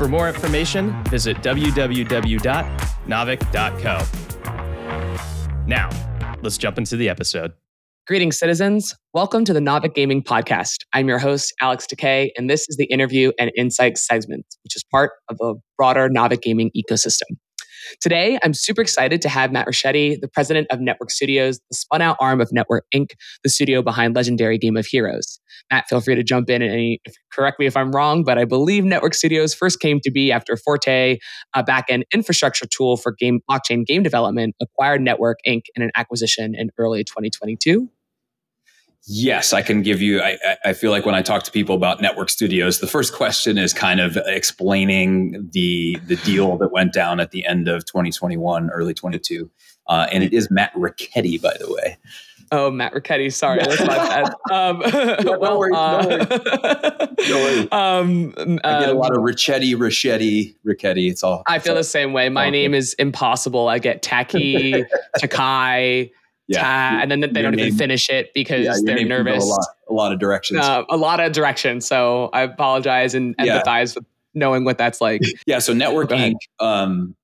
For more information, visit www.naavik.co. Now, let's jump into the episode. Greetings, citizens. Welcome to the Naavik Gaming Podcast. I'm your host, Alex Takei, and this is the interview and insight segment, which is part of the broader Naavik Gaming ecosystem. Today, I'm super excited to have Matt Ricchetti, the president of N3TWORK Studios, the spun out arm of N3TWORK Inc., the studio behind legendary Game of Heroes. Matt, feel free to jump in and any, correct me if I'm wrong, but I believe N3TWORK Studios first came to be after Forte, a backend infrastructure tool for game blockchain game development, acquired N3TWORK Inc. in an acquisition in early 2022. Yes, I can give you. I, I feel like when I talk to people about N3TWORK studios, the first question is kind of explaining the the deal that went down at the end of 2021, early 22, uh, and it is Matt Ricchetti, by the way. Oh, Matt Ricchetti. Sorry, that's my bad. Um, no, well, worries, uh, no worries. Um, I get a lot of um, Ricchetti, Ricchetti, Ricchetti. It's all. I feel the same way. My name is impossible. I get Taki, Takai yeah. and then they don't name, even finish it because yeah, they're nervous. A lot, a lot, of directions. Uh, a lot of directions. So I apologize and empathize with knowing what that's like. yeah. So N3TWORK Inc. Um,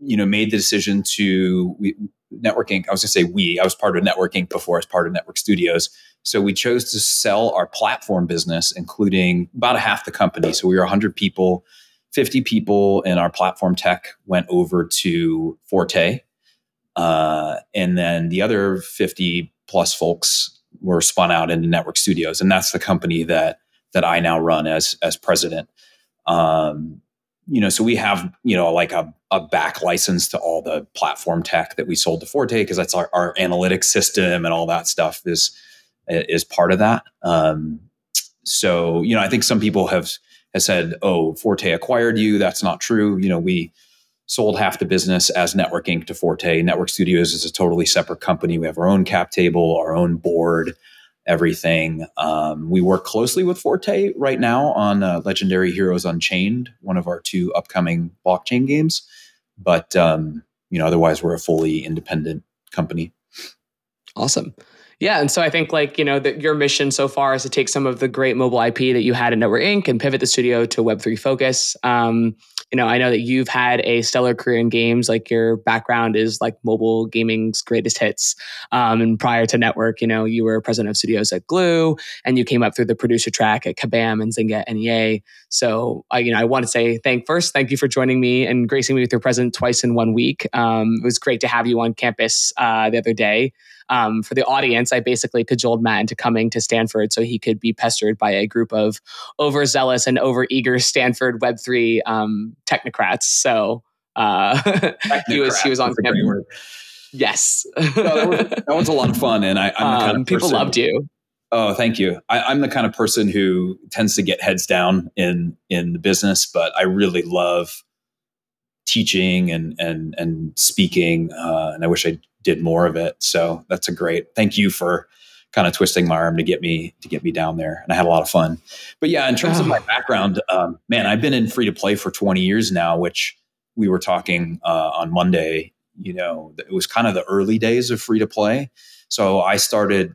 you know, made the decision to we, N3TWORK Inc. I was going to say we. I was part of N3TWORK Inc. before I was part of N3TWORK Studios. So we chose to sell our platform business, including about a half the company. So we were 100 people. 50 people in our platform tech went over to Forte, uh, and then the other 50 plus folks were spun out into N3TWORK studios and that's the company that that i now run as as president. Um, you know so we have you know like a, a back license to all the platform tech that we sold to forte because that's our, our analytics system and all that stuff is is part of that. Um, so you know i think some people have have said oh forte acquired you. That's not true. You know we sold half the business as N3TWORK Inc. to Forte. N3TWORK Studios is a totally separate company. We have our own cap table, our own board, everything. Um, we work closely with Forte right now on uh, Legendary Heroes Unchained, one of our two upcoming blockchain games. But um, you know, otherwise, we're a fully independent company. Awesome. Yeah, and so I think like you know that your mission so far is to take some of the great mobile IP that you had in N3TWORK Inc. and pivot the studio to Web three focus. Um, you know, I know that you've had a stellar career in games. Like your background is like mobile gaming's greatest hits. Um, and prior to N3TWORK, you know, you were president of studios at Glu, and you came up through the producer track at Kabam and Zynga NEA. So, I, you know, I want to say thank first, thank you for joining me and gracing me with your presence twice in one week. Um, it was great to have you on campus uh, the other day um, for the audience, I basically cajoled Matt into coming to Stanford so he could be pestered by a group of overzealous and overeager Stanford Web3 um, technocrats. So uh, he was he was on campus. Yes, that, was, that, was, a lot of fun, and I, am the kind um, of people loved you. Oh, thank you. I, am the kind of person who tends to get heads down in in the business, but I really love teaching and and and speaking, uh, and I wish I did more of it. So that's a great. Thank you for kind of twisting my arm to get me to get me down there, and I had a lot of fun. But yeah, in terms of my background, um, man, I've been in free to play for 20 years now, which we were talking uh, on Monday. You know, it was kind of the early days of free to play. So I started.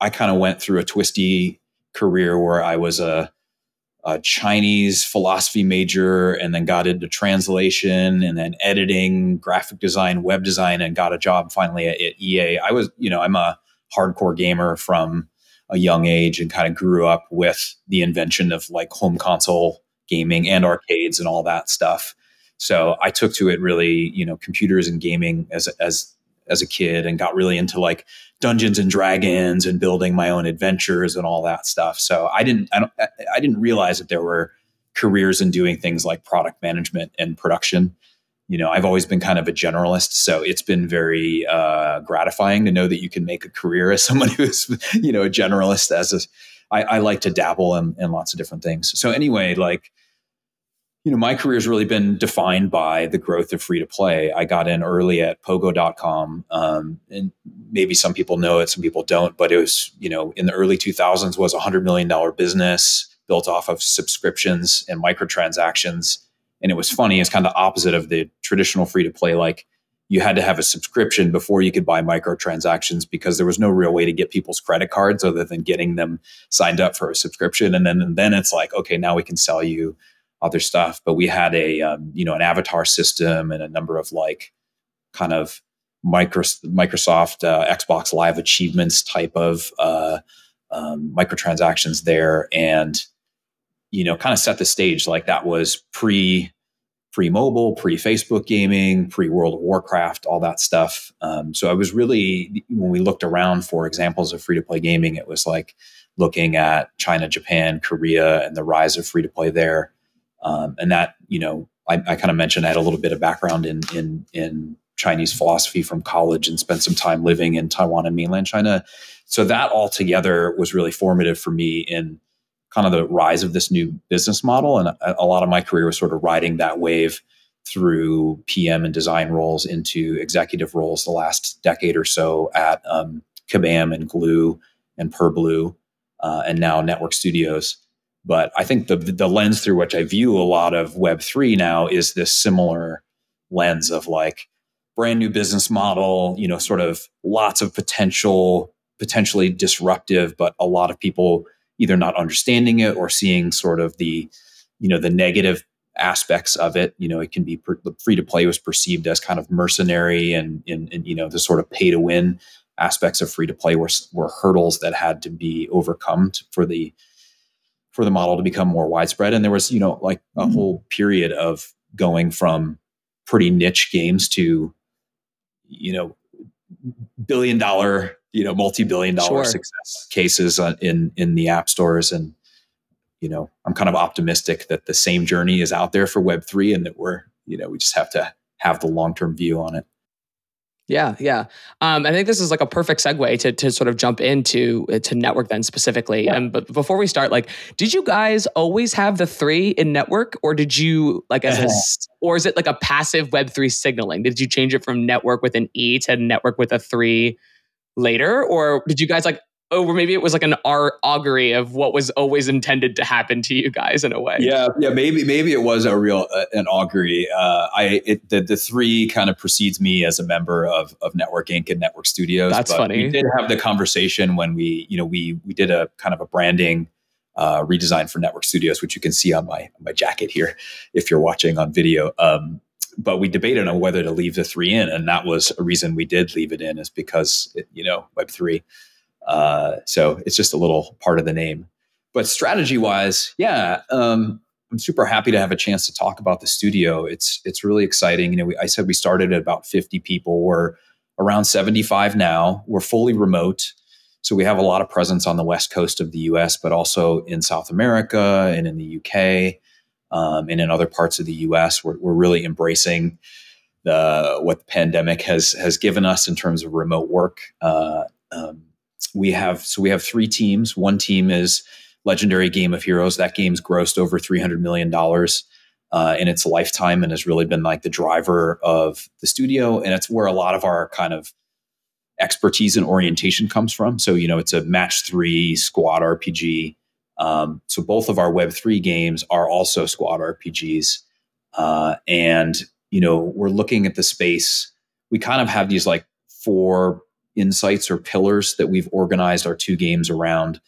I kind of went through a twisty career where I was a a Chinese philosophy major and then got into translation and then editing, graphic design, web design, and got a job finally at, at, EA. I was, you know, I'm a hardcore gamer from a young age and kind of grew up with the invention of like home console gaming and arcades and all that stuff. So I took to it really, you know, computers and gaming as as as a kid and got really into like Dungeons and Dragons and building my own adventures and all that stuff. So I didn't I, don't, I didn't realize that there were careers in doing things like product management and production. You know, I've always been kind of a generalist, so it's been very uh, gratifying to know that you can make a career as someone who's you know a generalist. As a, I, I like to dabble in, in lots of different things. So anyway, like you know, my career has really been defined by the growth of free to play. I got in early at pogo.com. Um, and maybe some people know it, some people don't, but it was, you know, in the early 2000s was a $100 million business built off of subscriptions and microtransactions. And it was funny, it's kind of opposite of the traditional free to play. Like you had to have a subscription before you could buy microtransactions because there was no real way to get people's credit cards other than getting them signed up for a subscription. And then, and then it's like, okay, now we can sell you other stuff. But we had a um, you know an avatar system and a number of like kind of micro, Microsoft uh, Xbox Live achievements type of uh, um, microtransactions there, and you know kind of set the stage. Like that was pre pre mobile, pre Facebook gaming, pre World of Warcraft, all that stuff. Um, so I was really when we looked around for examples of free to play gaming, it was like looking at China, Japan, Korea, and the rise of free to play there. Um, and that, you know, I, I kind of mentioned I had a little bit of background in in in Chinese philosophy from college and spent some time living in Taiwan and mainland China. So that all together was really formative for me in kind of the rise of this new business model. And a, a lot of my career was sort of riding that wave through PM and design roles into executive roles the last decade or so at um, Kabam and Glu and PerBlue, uh, and now N3TWORK Studios. But I think the the lens through which I view a lot of Web three now is this similar lens of like brand new business model, you know, sort of lots of potential, potentially disruptive, but a lot of people either not understanding it or seeing sort of the, you know, the negative aspects of it. You know, it can be per, free to play was perceived as kind of mercenary and, and, and you know, the sort of pay to win aspects of free to play were, were hurdles that had to be overcome for the for the model to become more widespread. And there was, you know, like a mm-hmm. whole period of going from pretty niche games to, you know, billion dollar, you know, multi billion dollar sure. success cases in in the app stores. And you know, I'm kind of optimistic that the same journey is out there for Web three, and that we're, you know, we just have to have the long term view on it. Yeah, yeah. Um, I think this is like a perfect segue to to sort of jump into uh, to network then specifically. Yeah. Um, but before we start, like, did you guys always have the three in network, or did you like as a, or is it like a passive Web three signaling? Did you change it from network with an E to network with a three later, or did you guys like or maybe it was like an augury of what was always intended to happen to you guys in a way. Yeah, yeah, maybe maybe it was a real uh, an augury. Uh, I it, the the three kind of precedes me as a member of of N3TWORK Inc. and N3TWORK Studios. That's funny. We did have the conversation when we you know we we did a kind of a branding. Uh, redesign for N3TWORK Studios, which you can see on my on my jacket here, if you're watching on video. Um, but we debated on whether to leave the three in, and that was a reason we did leave it in, is because it, you know Web three uh, so it's just a little part of the name. But strategy wise, yeah, um, I'm super happy to have a chance to talk about the studio. It's it's really exciting. You know, we, I said we started at about 50 people. We're around 75 now. We're fully remote. So we have a lot of presence on the west coast of the US, but also in South America and in the UK um, and in other parts of the US. We're, we're really embracing the what the pandemic has has given us in terms of remote work. Uh, um, we have so we have three teams. One team is Legendary Game of Heroes. That game's grossed over three hundred million dollars uh, in its lifetime and has really been like the driver of the studio. And it's where a lot of our kind of expertise and orientation comes from. So you know, it's a match three squad RPG. Um, so both of our Web three games are also squad RPGs, uh, and you know, we're looking at the space. We kind of have these like four insights or pillars that we've organized our two games around,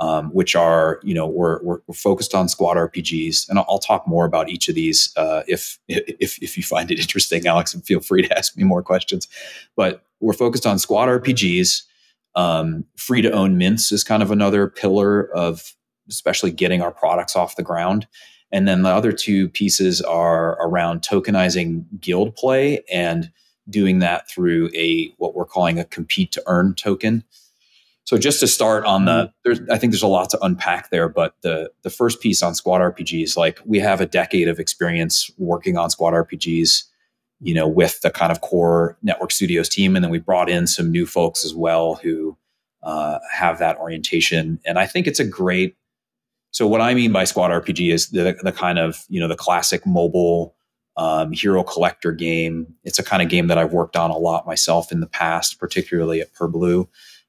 um, which are you know we're, we're, we're focused on squad RPGs, and I'll, I'll talk more about each of these uh, if if if you find it interesting, Alex, and feel free to ask me more questions. But we're focused on squad RPGs. Um, free to own mints is kind of another pillar of especially getting our products off the ground. And then the other two pieces are around tokenizing guild play and doing that through a what we're calling a compete to earn token. So just to start on the, mm-hmm. there's, I think there's a lot to unpack there, but the the first piece on squad RPGs, like we have a decade of experience working on squad RPGs, you know, with the kind of core N3TWORK studios team, and then we brought in some new folks as well who uh, have that orientation, and I think it's a great so what I mean by squad RPG is the the kind of you know the classic mobile um, hero collector game. It's a kind of game that I've worked on a lot myself in the past, particularly at PerBlue.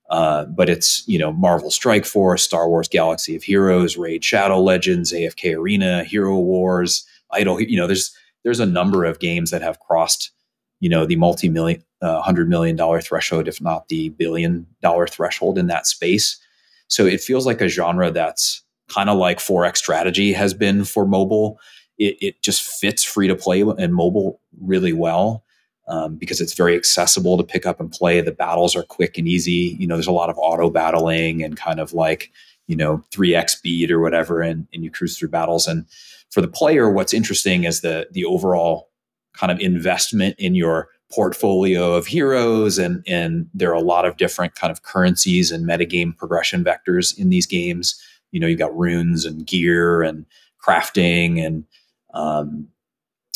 Uh, but it's you know Marvel Strike Force, Star Wars Galaxy of Heroes, Raid Shadow Legends, AFK Arena, Hero Wars, Idle. You know, there's there's a number of games that have crossed you know the multi-million, uh, hundred million dollar threshold, if not the billion dollar threshold in that space. So it feels like a genre that's kind of like 4X strategy has been for mobile. It, it just fits free to play and mobile really well um, because it's very accessible to pick up and play. The battles are quick and easy. You know, there's a lot of auto battling and kind of like, you know, 3x speed or whatever, and, and you cruise through battles. And for the player, what's interesting is the the overall kind of investment in your portfolio of heroes and and there are a lot of different kind of currencies and metagame progression vectors in these games you know you got runes and gear and crafting and um,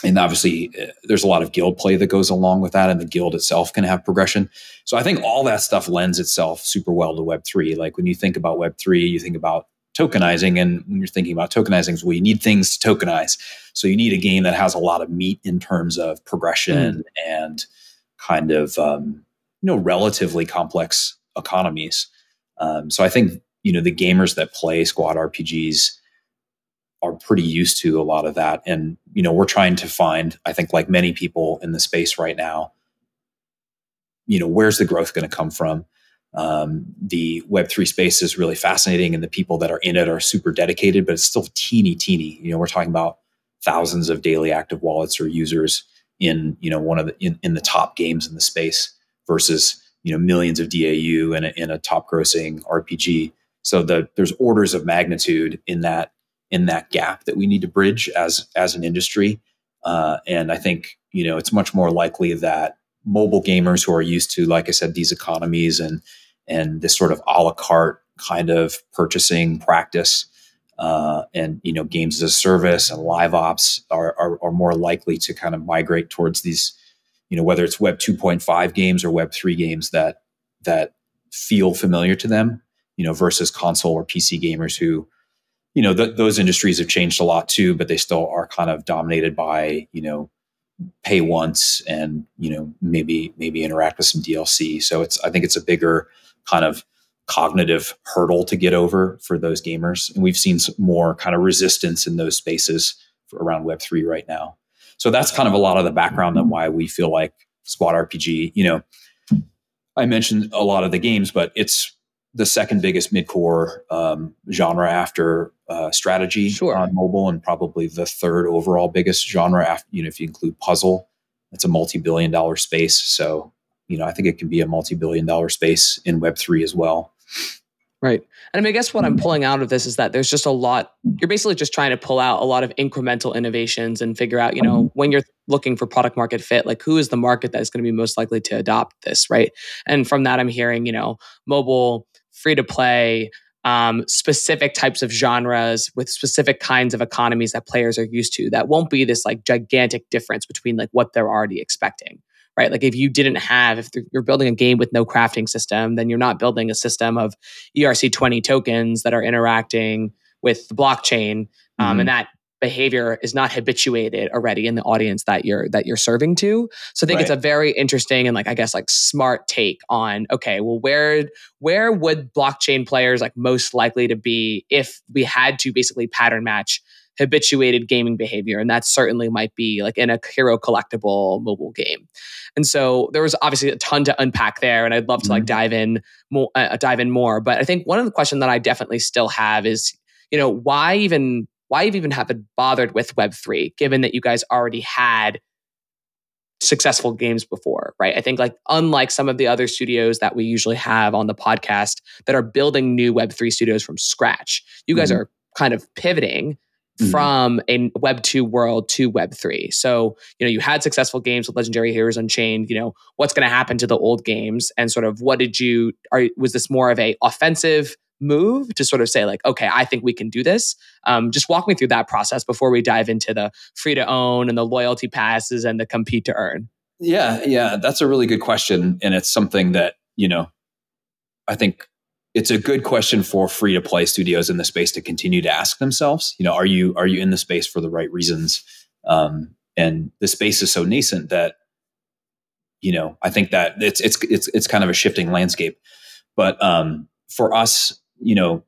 and obviously uh, there's a lot of guild play that goes along with that and the guild itself can have progression. So i think all that stuff lends itself super well to web3 like when you think about web3 you think about tokenizing and when you're thinking about tokenizing well you need things to tokenize. So you need a game that has a lot of meat in terms of progression mm. and kind of um, you know relatively complex economies. Um, so i think you know the gamers that play squad rpgs are pretty used to a lot of that. And you know we're trying to find i think like many people in the space right now you know where's the growth going to come from? Um, the web3 space is really fascinating and the people that are in it are super dedicated but it's still teeny teeny. You know we're talking about thousands of daily active wallets or users in you know one of the in, in the top games in the space versus you know millions of dau in a, in a top grossing rpg so the, there's orders of magnitude in that in that gap that we need to bridge as as an industry. Uh, and I think you know it's much more likely that mobile gamers who are used to, like I said, these economies and and this sort of a la carte kind of purchasing practice, uh, and you know games as a service and live ops are, are, are more likely to kind of migrate towards these, you know, whether it's Web 2.5 games or Web 3 games that that feel familiar to them, you know, versus console or PC gamers who you know, th- those industries have changed a lot too, but they still are kind of dominated by, you know, pay once and, you know, maybe, maybe interact with some DLC. So it's, I think it's a bigger kind of cognitive hurdle to get over for those gamers. And we've seen more kind of resistance in those spaces around Web3 right now. So that's kind of a lot of the background on why we feel like Squad RPG, you know, I mentioned a lot of the games, but it's the second biggest mid-core um, genre after uh, strategy sure. on mobile, and probably the third overall biggest genre after you know if you include puzzle. It's a multi-billion-dollar space, so you know I think it can be a multi-billion-dollar space in Web three as well. Right. And I, mean, I guess what I'm pulling out of this is that there's just a lot, you're basically just trying to pull out a lot of incremental innovations and figure out, you know, when you're looking for product market fit, like who is the market that is going to be most likely to adopt this, right? And from that, I'm hearing, you know, mobile free to play, um, specific types of genres with specific kinds of economies that players are used to. That won't be this like gigantic difference between like what they're already expecting. Right. Like if you didn't have, if you're building a game with no crafting system, then you're not building a system of ERC20 tokens that are interacting with the blockchain. Um, mm-hmm. And that behavior is not habituated already in the audience that you're that you're serving to so i think right. it's a very interesting and like i guess like smart take on okay well where where would blockchain players like most likely to be if we had to basically pattern match habituated gaming behavior and that certainly might be like in a hero collectible mobile game and so there was obviously a ton to unpack there and i'd love to mm-hmm. like dive in more uh, dive in more but i think one of the questions that i definitely still have is you know why even why you've even haven't bothered with Web3, given that you guys already had successful games before, right? I think like unlike some of the other studios that we usually have on the podcast that are building new Web3 studios from scratch, you guys mm-hmm. are kind of pivoting mm-hmm. from a Web 2 world to Web 3. So, you know, you had successful games with Legendary Heroes Unchained, you know, what's going to happen to the old games and sort of what did you are was this more of a offensive move to sort of say like okay i think we can do this um, just walk me through that process before we dive into the free to own and the loyalty passes and the compete to earn yeah yeah that's a really good question and it's something that you know i think it's a good question for free to play studios in the space to continue to ask themselves. You know, are you are you in the space for the right reasons? Um, and the space is so nascent that you know I think that it's it's it's it's kind of a shifting landscape. But um, for us, you know,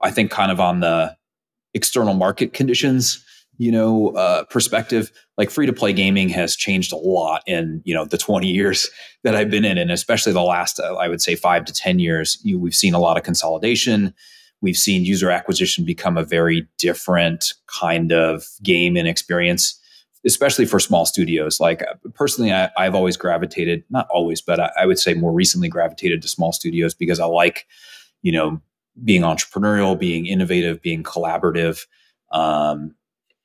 I think kind of on the external market conditions, you know, uh, perspective, like free to play gaming has changed a lot in you know the 20 years that I've been in, and especially the last, uh, I would say, five to 10 years. You, we've seen a lot of consolidation. We've seen user acquisition become a very different kind of game and experience, especially for small studios. Like uh, personally, I, have always gravitated, not always, but I, I would say more recently gravitated to small studios because I like, you know, being entrepreneurial, being innovative, being collaborative. Um,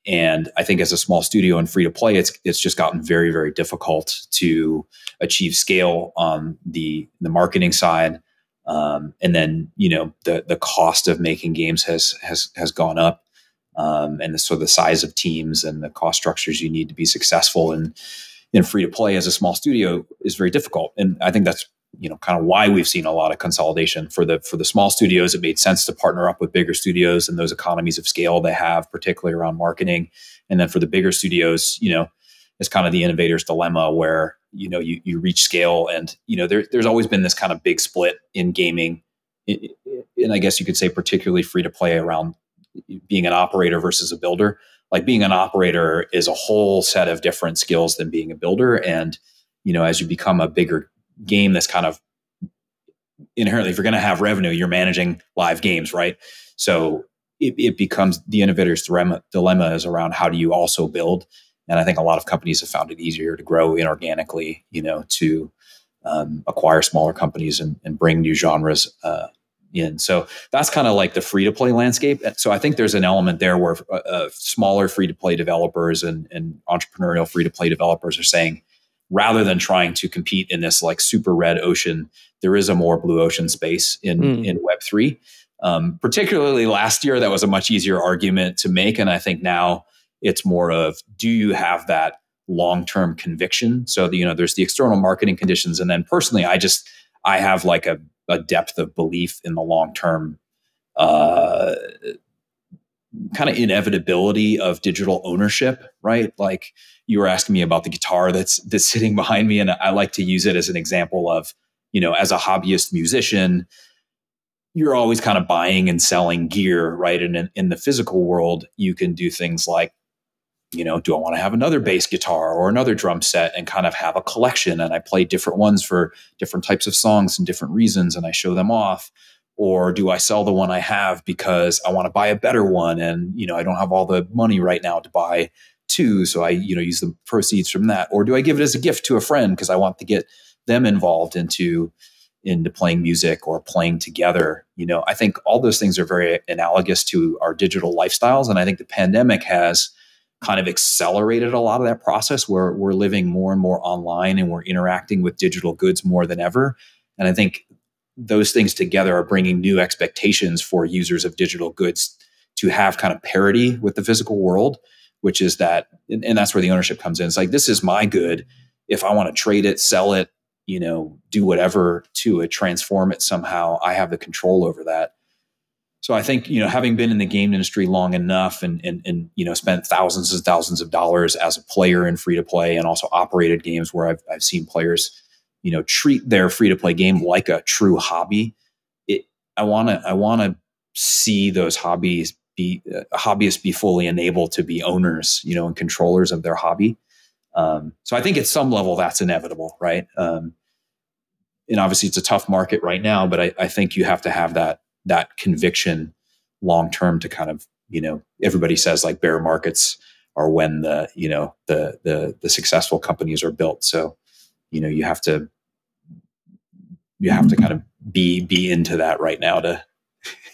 and I think as a small studio and free to play, it's it's just gotten very very difficult to achieve scale on the the marketing side, um, and then you know the the cost of making games has has has gone up, um, and the, so the size of teams and the cost structures you need to be successful in in free to play as a small studio is very difficult, and I think that's you know kind of why we've seen a lot of consolidation for the for the small studios. It made sense to partner up with bigger studios and those economies of scale they have particularly around marketing. And then for the bigger studios you know it's kind of the innovator's dilemma where you know you, you reach scale and you know there, there's always been this kind of big split in gaming. And i guess you could say particularly free to play around being an operator versus a builder. Like being an operator is a whole set of different skills than being a builder. And you know as you become a bigger game that's kind of inherently, if you're going to have revenue, you're managing live games, right? So it, it becomes the innovator's dilemma, dilemma is around how do you also build? And I think a lot of companies have found it easier to grow inorganically, you know, to um, acquire smaller companies and, and bring new genres uh, in. So that's kind of like the free to play landscape. So I think there's an element there where uh, uh smaller free to play developers and, and entrepreneurial free to play developers are saying, rather than trying to compete in this like super red ocean, there is a more blue ocean space in mm. in Web three. Um, particularly last year, that was a much easier argument to make, and I think now it's more of do you have that long term conviction? So the, you know, there's the external marketing conditions, and then personally, I just I have like a, a depth of belief in the long term. Uh, kind of inevitability of digital ownership, right? Like you were asking me about the guitar that's that's sitting behind me, and I like to use it as an example of, you know, as a hobbyist musician, you're always kind of buying and selling gear, right? And in, in the physical world, you can do things like, you know, do I want to have another bass guitar or another drum set and kind of have a collection? And I play different ones for different types of songs and different reasons, and I show them off or do I sell the one I have because I want to buy a better one and you know I don't have all the money right now to buy two so I you know use the proceeds from that. Or do I give it as a gift to a friend because I want to get them involved into into playing music or playing together you know? I think all those things are very analogous to our digital lifestyles and I think the pandemic has kind of accelerated a lot of that process where we're living more and more online and we're interacting with digital goods more than ever. And I think those things together are bringing new expectations for users of digital goods to have kind of parity with the physical world, which is that, and, and that's where the ownership comes in. It's like, this is my good. If I want to trade it, sell it, you know, do whatever to it, transform it somehow, I have the control over that. So I think, you know, having been in the game industry long enough and, and, and you know, spent thousands and thousands of dollars as a player in free to play and also operated games where I've, I've seen players you know treat their free to play game like a true hobby it i want to i want to see those hobbies be uh, hobbyists be fully enabled to be owners you know and controllers of their hobby. Um, so i think at some level that's inevitable right? Um, and obviously it's a tough market right now but I, I think you have to have that that conviction long term to kind of you know everybody says like bear markets are when the you know the the the successful companies are built. So you know you have to you have to kind of be be into that right now to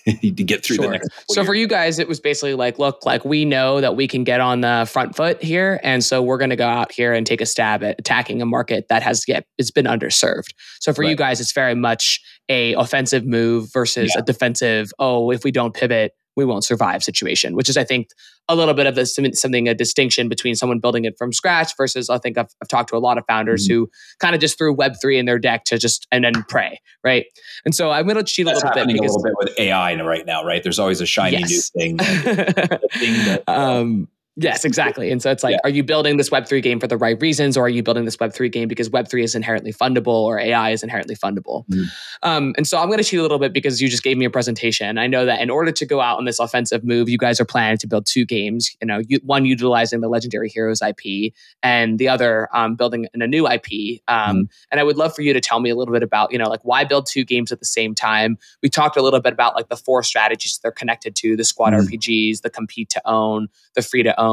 to get through sure. the next. So years. for you guys, it was basically like, look, like we know that we can get on the front foot here, and so we're going to go out here and take a stab at attacking a market that has yet it's been underserved. So for right. you guys, it's very much a offensive move versus yeah. a defensive. Oh, if we don't pivot, we won't survive situation, which is, I think, a little bit of a, something, a distinction between someone building it from scratch versus I think I've, I've talked to a lot of founders mm-hmm. who kind of just threw Web3 in their deck to just, and then pray, right? And so I'm going to cheat That's a little bit. Because, a little bit with AI right now, right? There's always a shiny yes. new thing. thing that, um, Yes, exactly. And so it's like, yeah. are you building this Web3 game for the right reasons, or are you building this Web3 game because Web3 is inherently fundable or AI is inherently fundable? Mm. Um, and so I'm going to cheat a little bit because you just gave me a presentation. I know that in order to go out on this offensive move, you guys are planning to build two games. You know, you, one utilizing the Legendary Heroes IP, and the other um, building a new IP. Um, mm. And I would love for you to tell me a little bit about, you know, like why build two games at the same time. We talked a little bit about like the four strategies they're connected to: the squad mm. RPGs, the compete to own, the free to own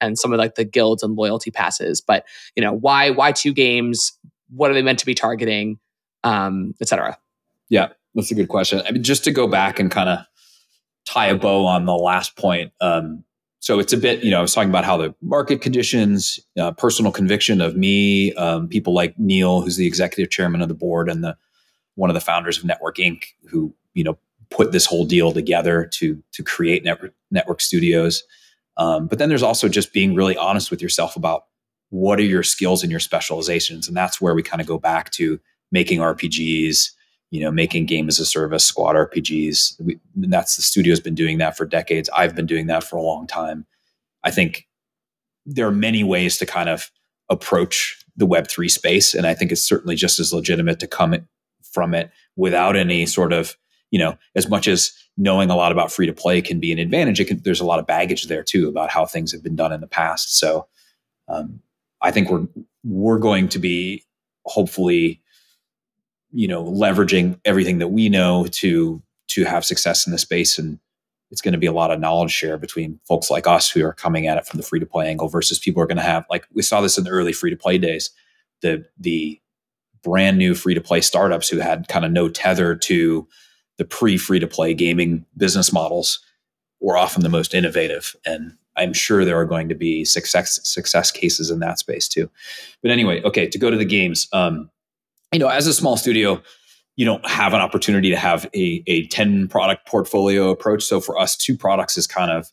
and some of like the guilds and loyalty passes. But you know, why why two games? What are they meant to be targeting? Um, etc. Yeah, that's a good question. I mean, just to go back and kind of tie a bow on the last point. Um, so it's a bit, you know, I was talking about how the market conditions, uh, personal conviction of me, um, people like Neil, who's the executive chairman of the board and the one of the founders of N3TWORK Inc., who you know put this whole deal together to to create N3TWORK N3TWORK studios. Um, but then there's also just being really honest with yourself about what are your skills and your specializations, and that's where we kind of go back to making RPGs, you know, making game as a service, squad RPGs. We, that's the studio's been doing that for decades. I've been doing that for a long time. I think there are many ways to kind of approach the Web3 space. And I think it's certainly just as legitimate to come from it without any sort of, you know, as much as knowing a lot about free to play can be an advantage. Can, there's a lot of baggage there too about how things have been done in the past. So um, I think we're we're going to be hopefully, you know, leveraging everything that we know to to have success in the space and it's going to be a lot of knowledge share between folks like us who are coming at it from the free to play angle versus people are going to have like we saw this in the early free to play days the the brand new free to play startups who had kind of no tether to the pre free to play gaming business models were often the most innovative. And I'm sure there are going to be success success cases in that space too. But anyway, okay, to go to the games, um, you know, as a small studio, you don't have an opportunity to have a, a 10 product portfolio approach. So for us, two products is kind of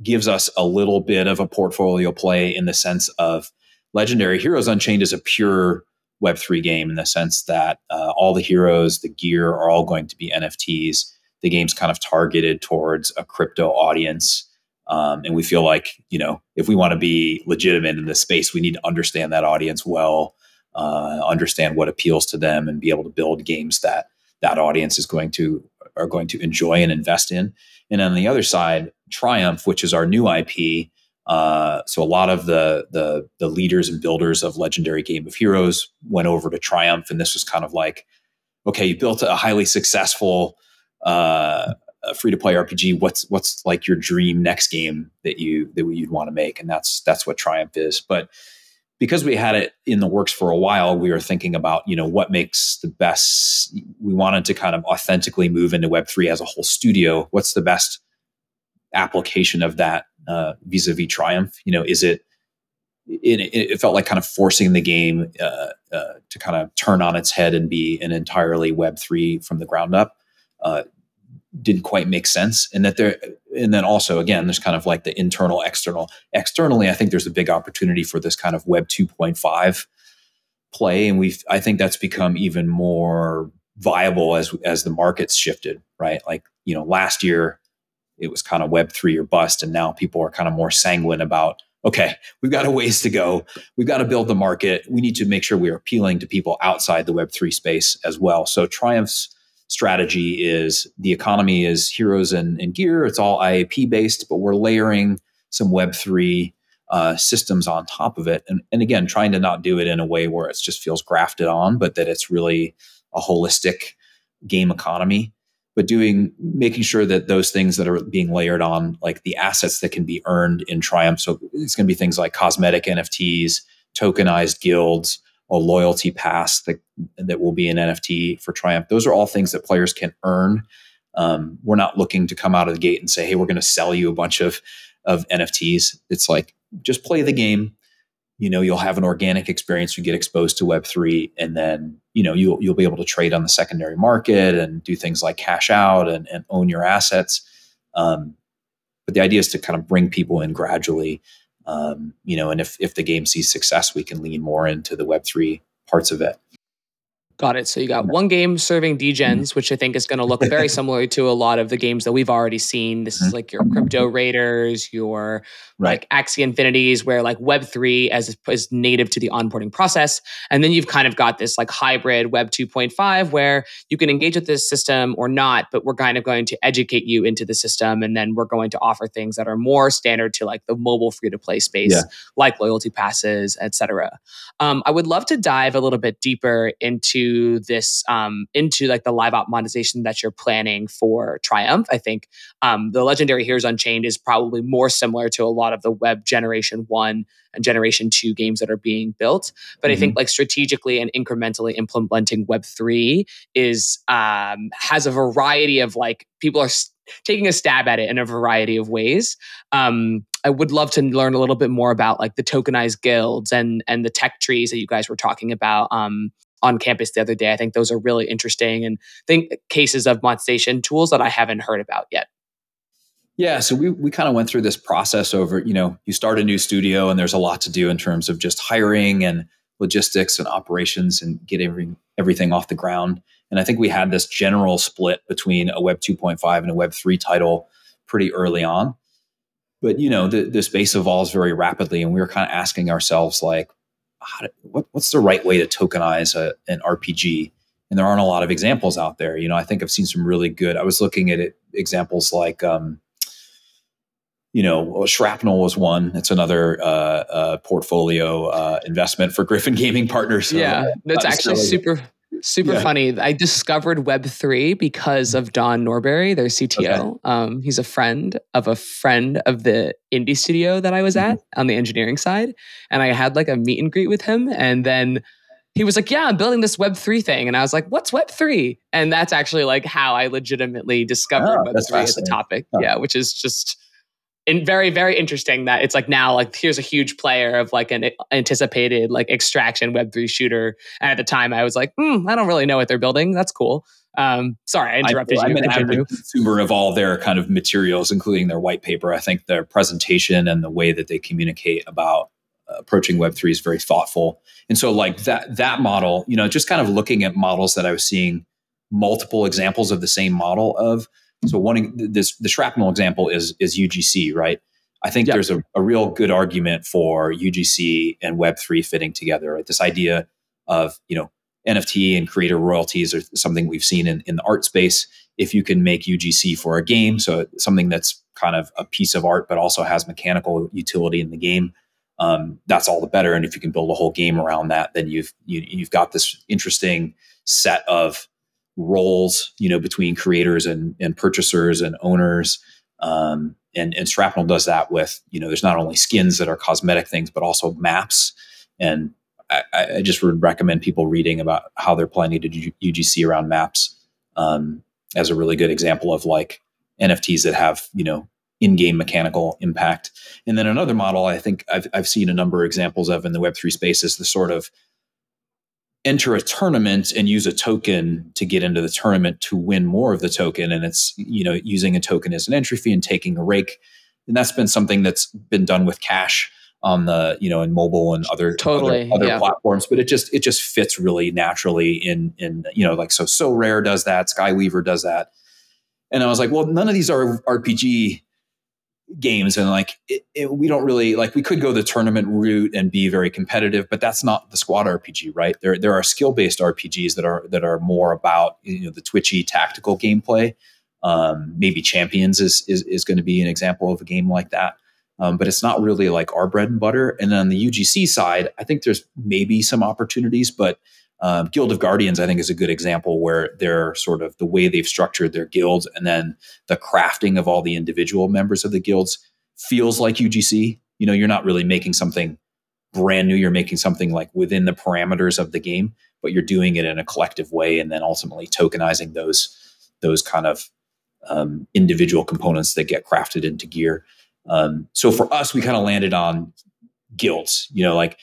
gives us a little bit of a portfolio play in the sense of Legendary Heroes Unchained is a pure Web3 game in the sense that uh, all the heroes, the gear are all going to be NFTs. The game's kind of targeted towards a crypto audience. Um, and we feel like, you know, if we want to be legitimate in this space, we need to understand that audience well, uh, understand what appeals to them, and be able to build games that that audience is going to are going to enjoy and invest in. And on the other side, Triumph, which is our new IP, uh, so a lot of the, the, the leaders and builders of legendary Game of Heroes went over to Triumph, and this was kind of like, okay, you built a highly successful uh, free to play RPG. What's what's like your dream next game that you that you'd want to make? And that's that's what Triumph is. But because we had it in the works for a while, we were thinking about you know what makes the best. We wanted to kind of authentically move into Web three as a whole studio. What's the best application of that uh, vis-a-vis Triumph? You know, is it, it, it felt like kind of forcing the game uh, uh, to kind of turn on its head and be an entirely Web three from the ground up. Uh, didn't quite make sense, and that there, and then also again, there's kind of like the internal, external. Externally, I think there's a big opportunity for this kind of Web 2.5 play, and we've I think that's become even more viable as as the markets shifted. Right, like you know, last year it was kind of web three or bust and now people are kind of more sanguine about okay we've got a ways to go. We've got to build the market. We need to make sure we're appealing to people outside the web 3 space as well. So triumph's strategy is the economy is heroes and, and gear. It's all iap based but we're layering some web 3 uh, systems on top of it. And, and again trying to not do it in a way where it just feels grafted on but that it's really a holistic game economy but doing making sure that those things that are being layered on like the assets that can be earned in triumph. So it's going to be things like cosmetic nfts tokenized guilds a loyalty pass that that will be an nft for triumph. Those are all things that players can earn. Um, we're not looking to come out of the gate and say hey we're going to sell you a bunch of of nfts it's like just play the game you know you'll have an organic experience you get exposed to web3 and then you know you'll, you'll be able to trade on the secondary market and do things like cash out and, and own your assets Um, but the idea is to kind of bring people in gradually, um, you know, and if if the game sees success, we can lean more into the Web three parts of it. Got it. So you got one game serving degens, mm-hmm. which I think is going to look very similar to a lot of the games that we've already seen. This is mm-hmm. like your crypto raiders, your right. like Axie Infinities, where like Web three as is native to the onboarding process, and then you've kind of got this like hybrid Web two point five where you can engage with this system or not, but we're kind of going to educate you into the system, and then we're going to offer things that are more standard to like the mobile free to play space, yeah. like loyalty passes, etc. Um, I would love to dive a little bit deeper into this um, into like the live op monetization that you're planning for Triumph. I think um, the Legendary Heroes Unchained is probably more similar to a lot of the web generation one and generation two games that are being built. But mm-hmm. I think mm-hmm. like strategically and incrementally implementing Web three is um, has a variety of like people are. St- taking a stab at it in a variety of ways. Um, I would love to learn a little bit more about like the tokenized guilds and and the tech trees that you guys were talking about um, on campus the other day. I think those are really interesting and think cases of monetization tools that I haven't heard about yet. Yeah, so we we kind of went through this process over, you know, you start a new studio and there's a lot to do in terms of just hiring and logistics and operations and get everything everything off the ground. And I think we had this general split between a Web 2.5 and a Web 3 title pretty early on. But you know, the, the space evolves very rapidly, and we were kind of asking ourselves, like, to, what, what's the right way to tokenize a, an RPG? And there aren't a lot of examples out there. You know, I think I've seen some really good. I was looking at it, examples like, um, you know, Shrapnel was one. It's another uh, uh, portfolio uh, investment for Griffin Gaming Partners. So yeah, that's actually super Super yeah. funny. I discovered Web3 because of Don Norbury, their CTO. Okay. Um, he's a friend of a friend of the indie studio that I was mm-hmm. at on the engineering side. And I had like a meet and greet with him. And then he was like, Yeah, I'm building this Web3 thing. And I was like, What's Web3? And that's actually like how I legitimately discovered oh, Web3 as a topic. Oh. Yeah, which is just and very very interesting that it's like now like here's a huge player of like an anticipated like extraction web3 shooter. And at the time i was like mm, i don't really know what they're building. That's cool. Um, sorry i interrupted I, you. i'm an avid consumer of all their kind of materials including their white paper. I think their presentation and the way that they communicate about approaching web3 is very thoughtful. And so like that that model you know just kind of looking at models that i was seeing multiple examples of the same model of so one this the shrapnel example is is UGC, right? I think yep. there's a, a, real good argument for UGC and Web3 fitting together. Right? This idea of you know NFT and creator royalties are something we've seen in, in the art space. If you can make UGC for a game, so something that's kind of a piece of art but also has mechanical utility in the game, um, that's all the better. And if you can build a whole game around that, then you've you, have you have got this interesting set of roles, you know, between creators and, and purchasers and owners. Um, and, and Shrapnel does that with, you know, there's not only skins that are cosmetic things, but also maps. And I, I just would recommend people reading about how they're planning to do UGC around maps um, as a really good example of like NFTs that have, you know, in-game mechanical impact. And then another model I think I've, I've seen a number of examples of in the Web3 space is the sort of enter a tournament and use a token to get into the tournament to win more of the token. And it's you know using a token as an entry fee and taking a rake. And that's been something that's been done with cash on the you know in mobile and other totally other, other yeah. platforms. But it just it just fits really naturally in in you know like so Sorare does that skyweaver does that. And i was like well none of these are rpg games and like it, it, we don't really like we could go the tournament route and be very competitive but that's not the squad rpg right? There there are skill based rpgs that are that are more about you know the twitchy tactical gameplay. Um, maybe champions is, is is going to be an example of a game like that. Um, but it's not really like our bread and butter. And then on the ugc side i think there's maybe some opportunities but um, Guild of Guardians, I think, is a good example where they're sort of the way they've structured their guilds and then the crafting of all the individual members of the guilds feels like UGC. You know, you're not really making something brand new, you're making something like within the parameters of the game, but you're doing it in a collective way and then ultimately tokenizing those those kind of um, individual components that get crafted into gear. Um, so for us, we kind of landed on guilds, you know, like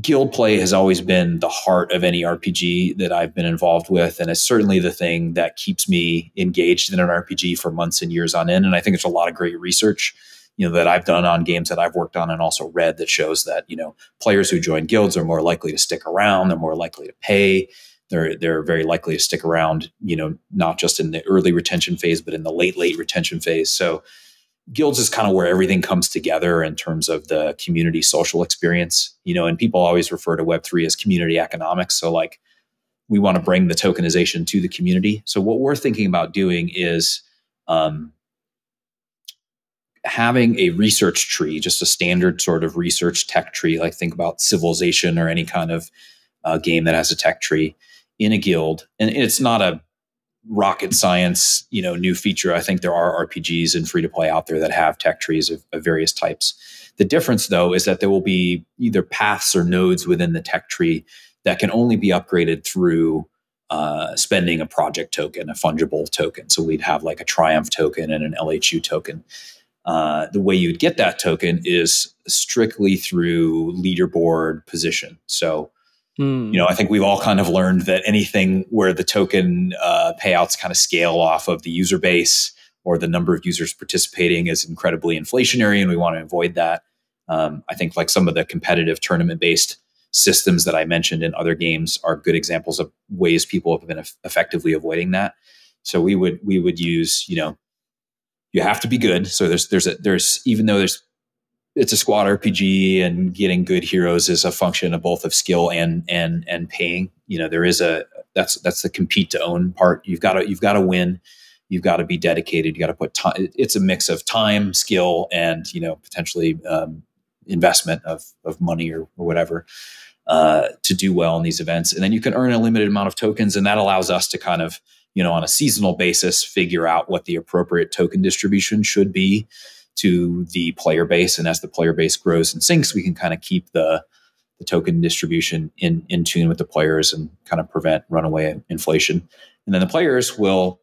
guild play has always been the heart of any RPG that I've been involved with, and it's certainly the thing that keeps me engaged in an RPG for months and years on end. And I think there's a lot of great research, you know, that I've done on games that I've worked on and also read that shows that you know players who join guilds are more likely to stick around, they're more likely to pay. They're, they're very likely to stick around, you know, not just in the early retention phase, but in the late, late retention phase. So, guilds is kind of where everything comes together in terms of the community social experience you know and people always refer to web3 as community economics so like we want to bring the tokenization to the community. So what we're thinking about doing is um, having a research tree just a standard sort of research tech tree like think about civilization or any kind of uh, game that has a tech tree in a guild. And it's not a rocket science, you know, new feature. I think there are RPGs and free to play out there that have tech trees of, of, various types. The difference, though, is that there will be either paths or nodes within the tech tree that can only be upgraded through uh, spending a project token, a fungible token. So we'd have like a Triumph token and an LHU token. Uh, the way you'd get that token is strictly through leaderboard position. So you know, I think we've all kind of learned that anything where the token uh, payouts kind of scale off of the user base or the number of users participating is incredibly inflationary, and we want to avoid that. Um, I think like some of the competitive tournament based systems that I mentioned in other games are good examples of ways people have been effectively avoiding that. So we would we would use you know you have to be good. So there's there's a there's even though there's it's a squad RPG, and getting good heroes is a function of both of skill and and and paying. You know, there is a that's that's the compete to own part. You've got to you've got to win. You've got to be dedicated. You got to put time. It's a mix of time, skill, and you know potentially um, investment of of money or, or whatever uh, to do well in these events. And then you can earn a limited amount of tokens, and that allows us to kind of you know on a seasonal basis figure out what the appropriate token distribution should be to the player base. And as the player base grows and sinks, we can kind of keep the the token distribution in in tune with the players and kind of prevent runaway inflation. And then the players will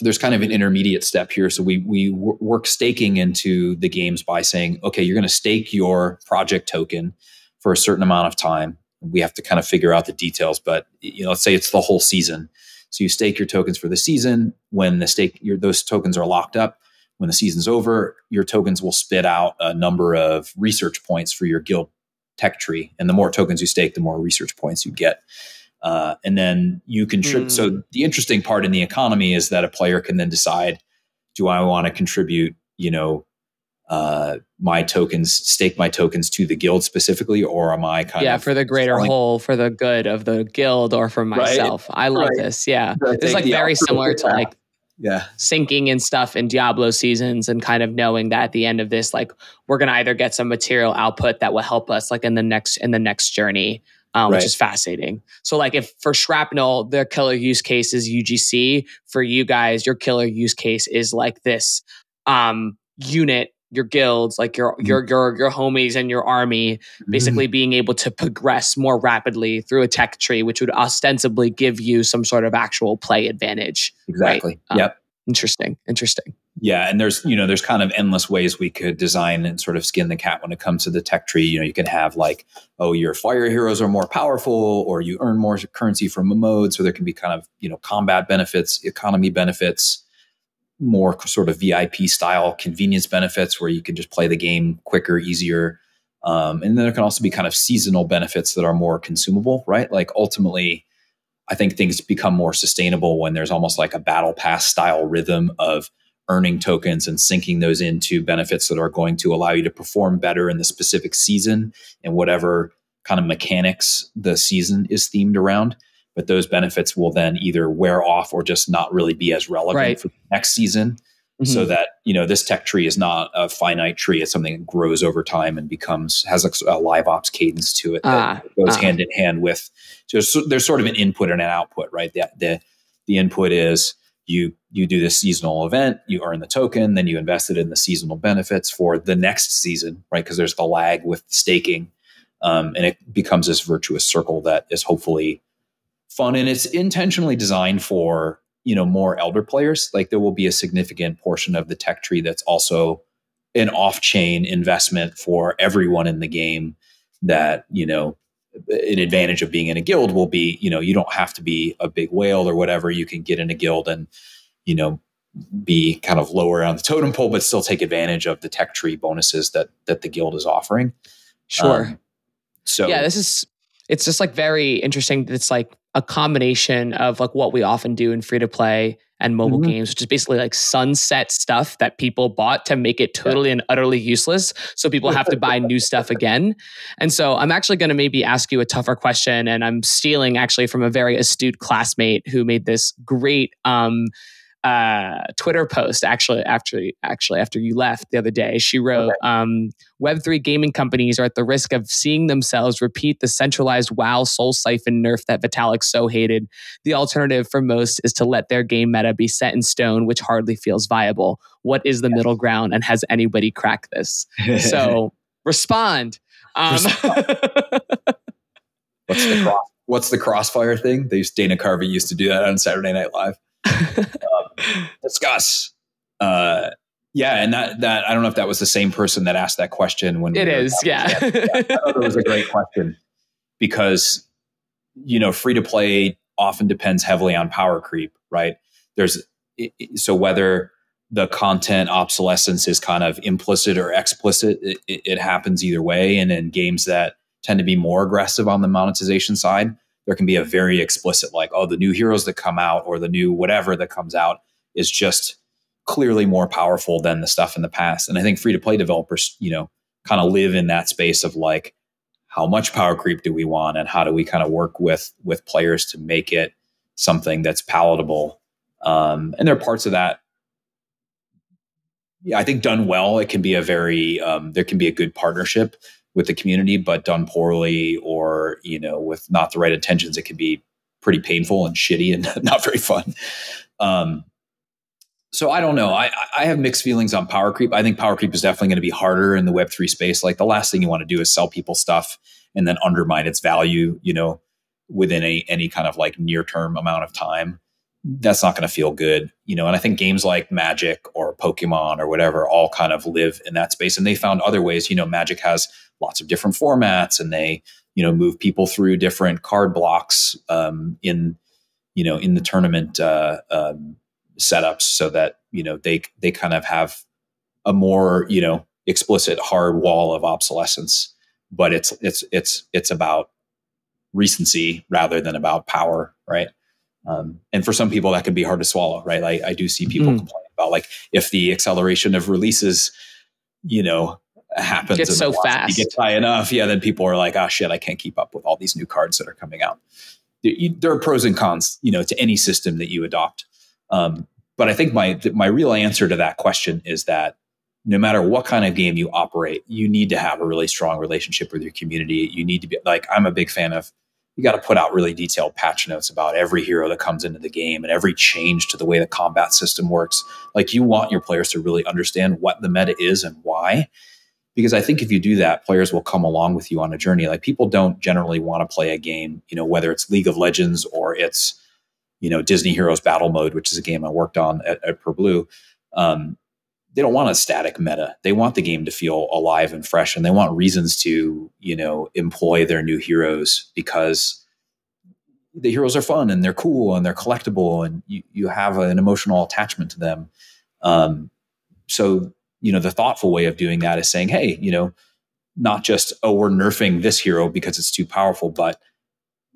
there's kind of an intermediate step here. So we we work staking into the games by saying, okay, you're going to stake your project token for a certain amount of time. We have to kind of figure out the details, but you know, let's say it's the whole season. So you stake your tokens for the season. When the stake your, those tokens are locked up, when the season's over, your tokens will spit out a number of research points for your guild tech tree. And the more tokens you stake, the more research points you get. Uh, and then you contribute. Mm. So the interesting part in the economy is that a player can then decide, do I want to contribute, you know, uh, my tokens, stake my tokens to the guild specifically, or am I kind yeah, of yeah for the greater selling? whole, for the good of the guild, or for myself? Right. I love right. this. Yeah, it's like very similar to like yeah sinking and stuff in diablo seasons and kind of knowing that at the end of this like we're to either get some material output that will help us like in the next in the next journey um, right. which is fascinating so like if for shrapnel their killer use case is ugc for you guys your killer use case is like this um, unit your guilds, like your mm-hmm. your your your homies and your army, basically mm-hmm. being able to progress more rapidly through a tech tree, which would ostensibly give you some sort of actual play advantage. Exactly. Right? Um, yep. Interesting. Interesting. Yeah, and there's you know there's kind of endless ways we could design and sort of skin the cat when it comes to the tech tree. You know, you can have like, oh, your fire heroes are more powerful, or you earn more currency from a mode, so there can be kind of you know combat benefits, economy benefits more sort of VIP style convenience benefits where you can just play the game quicker, easier. Um, and then there can also be kind of seasonal benefits that are more consumable, right? Like ultimately, I think things become more sustainable when there's almost like a battle pass style rhythm of earning tokens and sinking those into benefits that are going to allow you to perform better in the specific season and whatever kind of mechanics the season is themed around but those benefits will then either wear off or just not really be as relevant right. for the next season. Mm-hmm. So that you know this tech tree is not a finite tree; it's something that grows over time and becomes has a, a live ops cadence to it that uh, goes uh. hand in hand with. So there's sort of an input and an output, right? The, the the input is you you do this seasonal event, you earn the token, then you invest it in the seasonal benefits for the next season, right? Because there's the lag with staking, um, and it becomes this virtuous circle that is hopefully fun and it's intentionally designed for you know more elder players. Like there will be a significant portion of the tech tree that's also an off-chain investment for everyone in the game that you know an advantage of being in a guild will be you know you don't have to be a big whale or whatever. You can get in a guild and you know be kind of lower on the totem pole but still take advantage of the tech tree bonuses that that the guild is offering. Sure. Um, so yeah this is it's just like very interesting it's like a combination of like what we often do in free to play and mobile mm-hmm. games, which is basically like sunset stuff that people bought to make it totally and utterly useless. So people have to buy new stuff again. And so I'm actually going to maybe ask you a tougher question. And I'm stealing actually from a very astute classmate who made this great um, uh, Twitter post actually actually actually after you left the other day. She wrote, okay. um, "Web3 gaming companies are at the risk of seeing themselves repeat the centralized WoW soul siphon nerf that Vitalik so hated. The alternative for most is to let their game meta be set in stone, which hardly feels viable. What is the yes. middle ground, and has anybody cracked this? so respond." Um, what's the cross, what's the crossfire thing? They used Dana Carvey used to do that on Saturday Night Live. discuss. Uh, yeah, and that that I don't know if that was the same person that asked that question when it we is. Yeah, yeah I thought it was a great question because you know free to play often depends heavily on power creep, right? There's so whether the content obsolescence is kind of implicit or explicit, it, it happens either way. And in games that tend to be more aggressive on the monetization side, there can be a very explicit like oh the new heroes that come out or the new whatever that comes out is just clearly more powerful than the stuff in the past and i think free to play developers you know kind of live in that space of like how much power creep do we want and how do we kind of work with with players to make it something that's palatable um, and there are parts of that yeah i think done well it can be a very um, there can be a good partnership with the community, but done poorly or, you know, with not the right intentions, it can be pretty painful and shitty and not very fun. Um, so I don't know. I, I have mixed feelings on power creep. I think power creep is definitely going to be harder in the Web3 space. Like the last thing you want to do is sell people stuff and then undermine its value, you know, within a, any kind of like near term amount of time that's not going to feel good, you know. And I think games like Magic or Pokemon or whatever all kind of live in that space, and they found other ways. You know, Magic has lots of different formats, and they you know move people through different card blocks um, in you know in the tournament uh, um, setups, so that you know they they kind of have a more you know explicit hard wall of obsolescence, but it's it's it's it's about recency rather than about power, right? Um, and for some people, that can be hard to swallow, right? Like I do see people mm. complain about like if the acceleration of releases, you know, happens gets so fast, gets high enough, yeah, then people are like, oh shit, I can't keep up with all these new cards that are coming out. There are pros and cons, you know, to any system that you adopt. Um, but I think my my real answer to that question is that no matter what kind of game you operate, you need to have a really strong relationship with your community. You need to be like I'm a big fan of you got to put out really detailed patch notes about every hero that comes into the game and every change to the way the combat system works. Like you want your players to really understand what the meta is and why. Because I think if you do that, players will come along with you on a journey. Like people don't generally want to play a game, you know, whether it's League of Legends or it's, you know, Disney Heroes Battle Mode, which is a game I worked on at, at Blue. Um, they don't want a static meta. They want the game to feel alive and fresh, and they want reasons to you know employ their new heroes because the heroes are fun and they're cool and they're collectible, and you you have an emotional attachment to them. Um, so you know the thoughtful way of doing that is saying, hey, you know, not just oh we're nerfing this hero because it's too powerful, but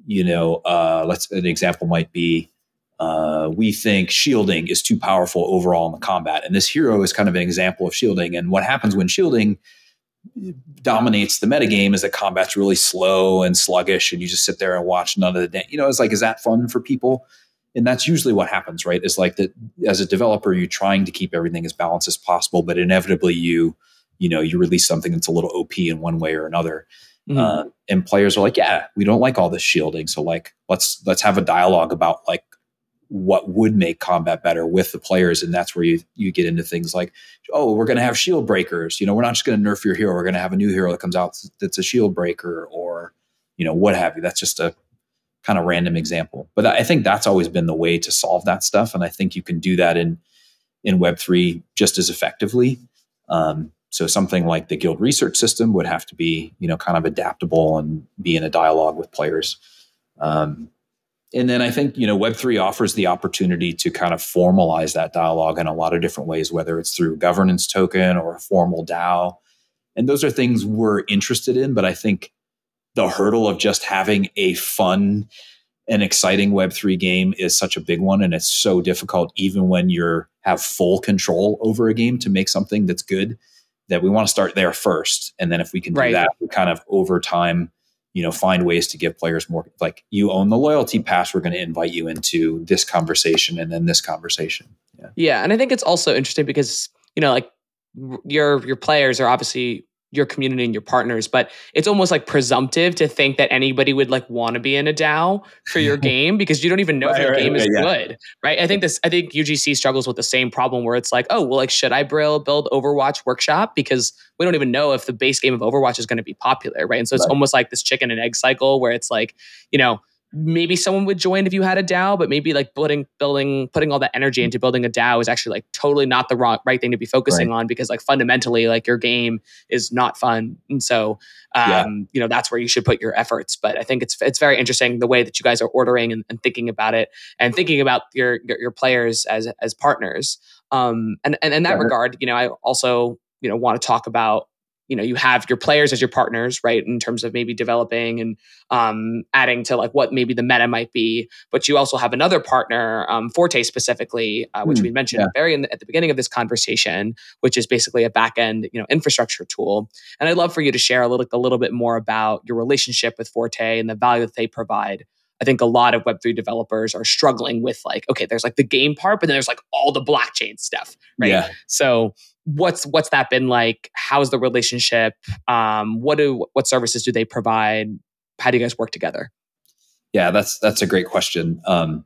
you know, uh, let's an example might be uh, we think shielding is too powerful overall in the combat. And this hero is kind of an example of shielding. And what happens when shielding dominates the metagame is that combat's really slow and sluggish, and you just sit there and watch none of the day. You know, it's like, is that fun for people? And that's usually what happens, right? Is like that as a developer, you're trying to keep everything as balanced as possible, but inevitably you, you know, you release something that's a little OP in one way or another. Mm-hmm. Uh, and players are like, yeah, we don't like all this shielding. So like, let's let's have a dialogue about like what would make combat better with the players and that's where you you get into things like oh we're going to have shield breakers. You know we're not just going to nerf your hero we're going to have a new hero that comes out that's a shield breaker or you know what have you. That's just a kind of random example. But i think that's always been the way to solve that stuff and i think you can do that in in web3 just as effectively. Um, So something like the guild research system would have to be, you know, kind of adaptable and be in a dialogue with players. Um, and then I think you know Web three offers the opportunity to kind of formalize that dialogue in a lot of different ways, whether it's through governance token or a formal DAO, and those are things we're interested in. But I think the hurdle of just having a fun and exciting Web three game is such a big one, and it's so difficult even when you're have full control over a game to make something that's good. That we want to start there first, and then if we can do right. that, we kind of over time you know find ways to give players more like you own the loyalty pass we're going to invite you into this conversation and then this conversation. Yeah. Yeah and i think it's also interesting because you know like your your players are obviously your community and your partners, but it's almost like presumptive to think that anybody would like want to be in a DAO for your game because you don't even know right, if the right, game right, is yeah. good, right? I think this. I think UGC struggles with the same problem where it's like, oh, well, like should I build build Overwatch Workshop because we don't even know if the base game of Overwatch is going to be popular, right? And so it's almost like this chicken and egg cycle where it's like, you know maybe someone would join if you had a DAO, but maybe like building, building, putting all that energy into building a DAO is actually like totally not the wrong, right thing to be focusing right. on because like fundamentally, like your game is not fun, and so um, yeah. you know that's where you should put your efforts. But I think it's it's very interesting the way that you guys are ordering and, and thinking about it and thinking about your your, your players as as partners. Um, and and in that yeah. regard, you know, I also you know want to talk about you know you have your players as your partners right in terms of maybe developing and um, adding to like what maybe the meta might be but you also have another partner um, forte specifically uh, which mm, we mentioned yeah. very the, at the beginning of this conversation which is basically a back-end you know infrastructure tool and i'd love for you to share a little, a little bit more about your relationship with forte and the value that they provide I think a lot of Web3 developers are struggling with like, okay, there's like the game part, but then there's like all the blockchain stuff, right? Yeah. So what's what's that been like? How's the relationship? Um, what do what services do they provide? How do you guys work together? Yeah, that's that's a great question. Um,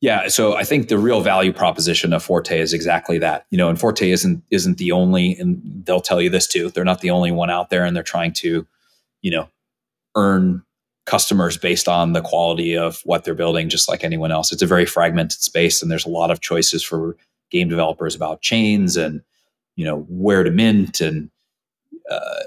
yeah, so I think the real value proposition of Forte is exactly that. You know, and Forte isn't isn't the only, and they'll tell you this too. They're not the only one out there, and they're trying to, you know, earn customers based on the quality of what they're building, just like anyone else. It's a very fragmented space, and there's a lot of choices for game developers about chains and you know where to mint and uh,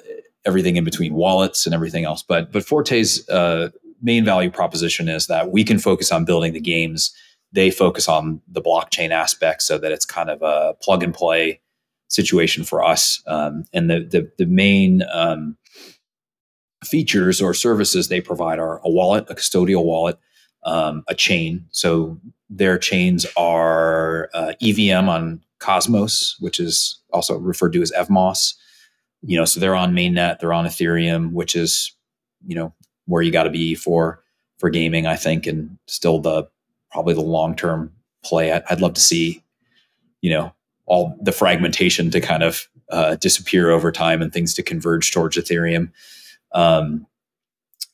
everything in between wallets and everything else. But but Forte's uh, main value proposition is that we can focus on building the games. They focus on the blockchain aspect, so that it's kind of a plug and play situation for us. Um, and the the, the main um, features or services they provide are a wallet, a custodial wallet, um, a chain. So their chains are uh, EVM on Cosmos, which is also referred to as Evmos. You know, so they're on mainnet, they're on Ethereum, which is, you know, where you got to be for for gaming, I think, and still the probably the long term play. I'd love to see, you know, all the fragmentation to kind of uh, disappear over time and things to converge towards Ethereum. Um,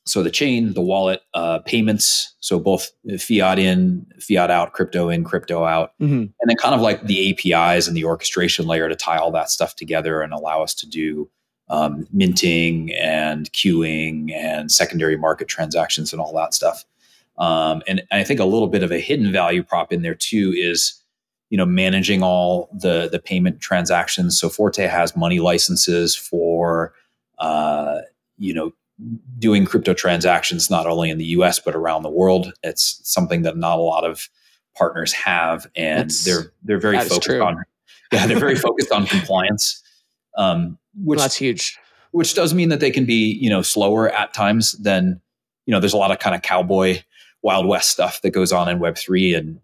so the chain, the wallet, uh, payments, so both fiat in, fiat out, crypto in, crypto out, mm-hmm. and then kind of like the APIs and the orchestration layer to tie all that stuff together and allow us to do um, minting and queuing and secondary market transactions and all that stuff. Um, and, and I think a little bit of a hidden value prop in there too is, you know, managing all the the payment transactions. So Forte has money licenses for, uh, you know, doing crypto transactions not only in the US but around the world. It's something that not a lot of partners have, and that's, they're they're very focused on yeah they're very focused on compliance, um, which well, that's huge. Which does mean that they can be you know slower at times than you know. There's a lot of kind of cowboy wild west stuff that goes on in Web three, and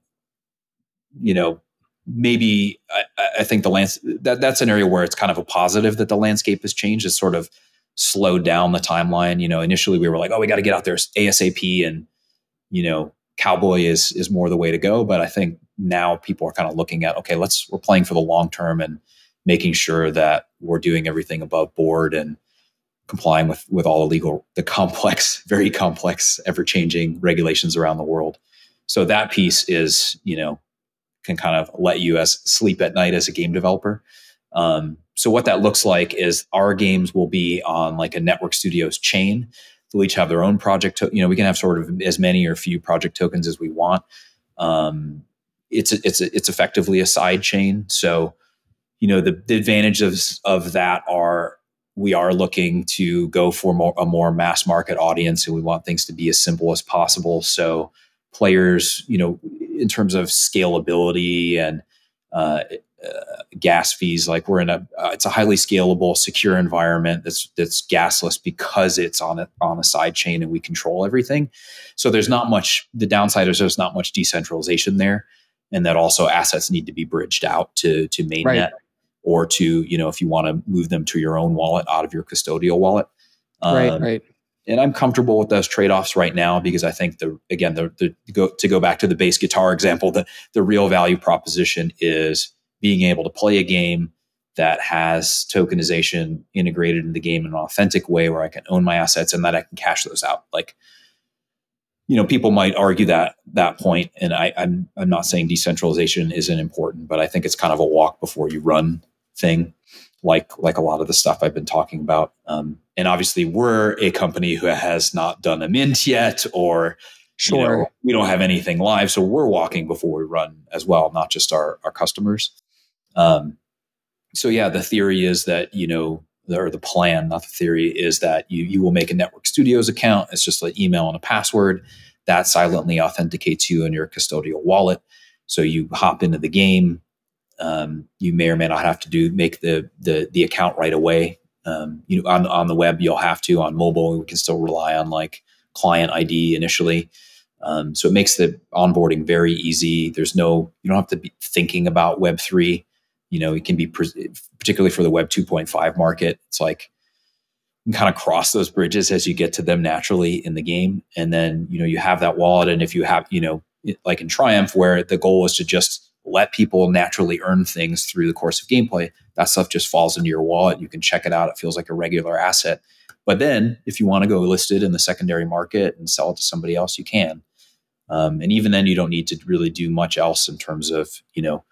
you know maybe I, I think the lands that that's an area where it's kind of a positive that the landscape has changed. Is sort of slowed down the timeline. You know, initially we were like, oh, we got to get out there ASAP, and you know, cowboy is is more the way to go. But I think now people are kind of looking at, okay, let's we're playing for the long term and making sure that we're doing everything above board and complying with with all the legal, the complex, very complex, ever changing regulations around the world. So that piece is, you know, can kind of let you as sleep at night as a game developer. Um, so what that looks like is our games will be on like a N3TWORK studios chain. They'll each have their own project. To- you know, we can have sort of as many or few project tokens as we want. Um, it's a, it's a, it's effectively a side chain. So you know, the, the advantages of that are we are looking to go for more, a more mass market audience and we want things to be as simple as possible. So players, you know, in terms of scalability and uh, uh, gas fees, like we're in a, uh, it's a highly scalable, secure environment that's that's gasless because it's on a on a side chain and we control everything. So there's not much. The downside is there's not much decentralization there, and that also assets need to be bridged out to to mainnet. Right or to you know if you want to move them to your own wallet out of your custodial wallet um, right right and i'm comfortable with those trade-offs right now because i think the again the, the go, to go back to the bass guitar example the, the real value proposition is being able to play a game that has tokenization integrated in the game in an authentic way where i can own my assets and that i can cash those out like you know people might argue that that point and I, I'm, I'm not saying decentralization isn't important but i think it's kind of a walk before you run thing like like a lot of the stuff I've been talking about. Um, and obviously, we're a company who has not done a mint yet, or sure. you know, we don't have anything live, so we're walking before we run as well, not just our our customers. Um, so yeah, the theory is that you know, or the plan, not the theory, is that you you will make a N3TWORK Studios account. It's just an email and a password that silently authenticates you in your custodial wallet. So you hop into the game, um, you may or may not have to do make the the, the account right away. Um, you know, on on the web you'll have to. On mobile, we can still rely on like client ID initially. Um, so it makes the onboarding very easy. There's no you don't have to be thinking about Web three. You know, it can be particularly for the Web 2.5 market. It's like you kind of cross those bridges as you get to them naturally in the game, and then you know you have that wallet. And if you have you know like in Triumph, where the goal is to just let people naturally earn things through the course of gameplay. That stuff just falls into your wallet. You can check it out. It feels like a regular asset. But then, if you want to go listed in the secondary market and sell it to somebody else, you can. Um, and even then, you don't need to really do much else in terms of you know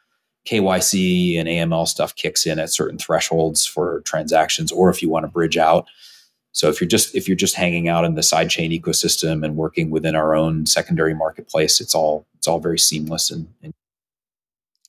KYC and AML stuff kicks in at certain thresholds for transactions, or if you want to bridge out. So if you're just if you're just hanging out in the sidechain ecosystem and working within our own secondary marketplace, it's all it's all very seamless and, and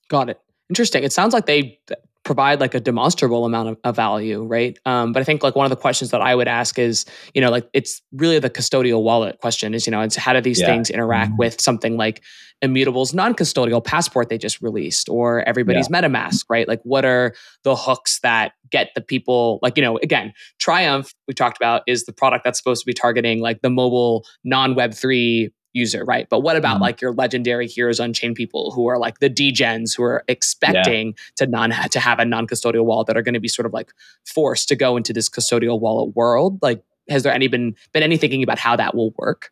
Got it. Interesting. It sounds like they provide like a demonstrable amount of, of value, right? Um, but I think like one of the questions that I would ask is, you know, like it's really the custodial wallet question is, you know, it's how do these yeah. things interact mm-hmm. with something like Immutable's non-custodial passport they just released or everybody's yeah. MetaMask, right? Like what are the hooks that get the people like, you know, again, Triumph we talked about is the product that's supposed to be targeting like the mobile non-web3 user, right? But what about mm-hmm. like your legendary heroes unchained people who are like the degens who are expecting yeah. to non to have a non-custodial wallet that are going to be sort of like forced to go into this custodial wallet world? Like, has there any been been any thinking about how that will work?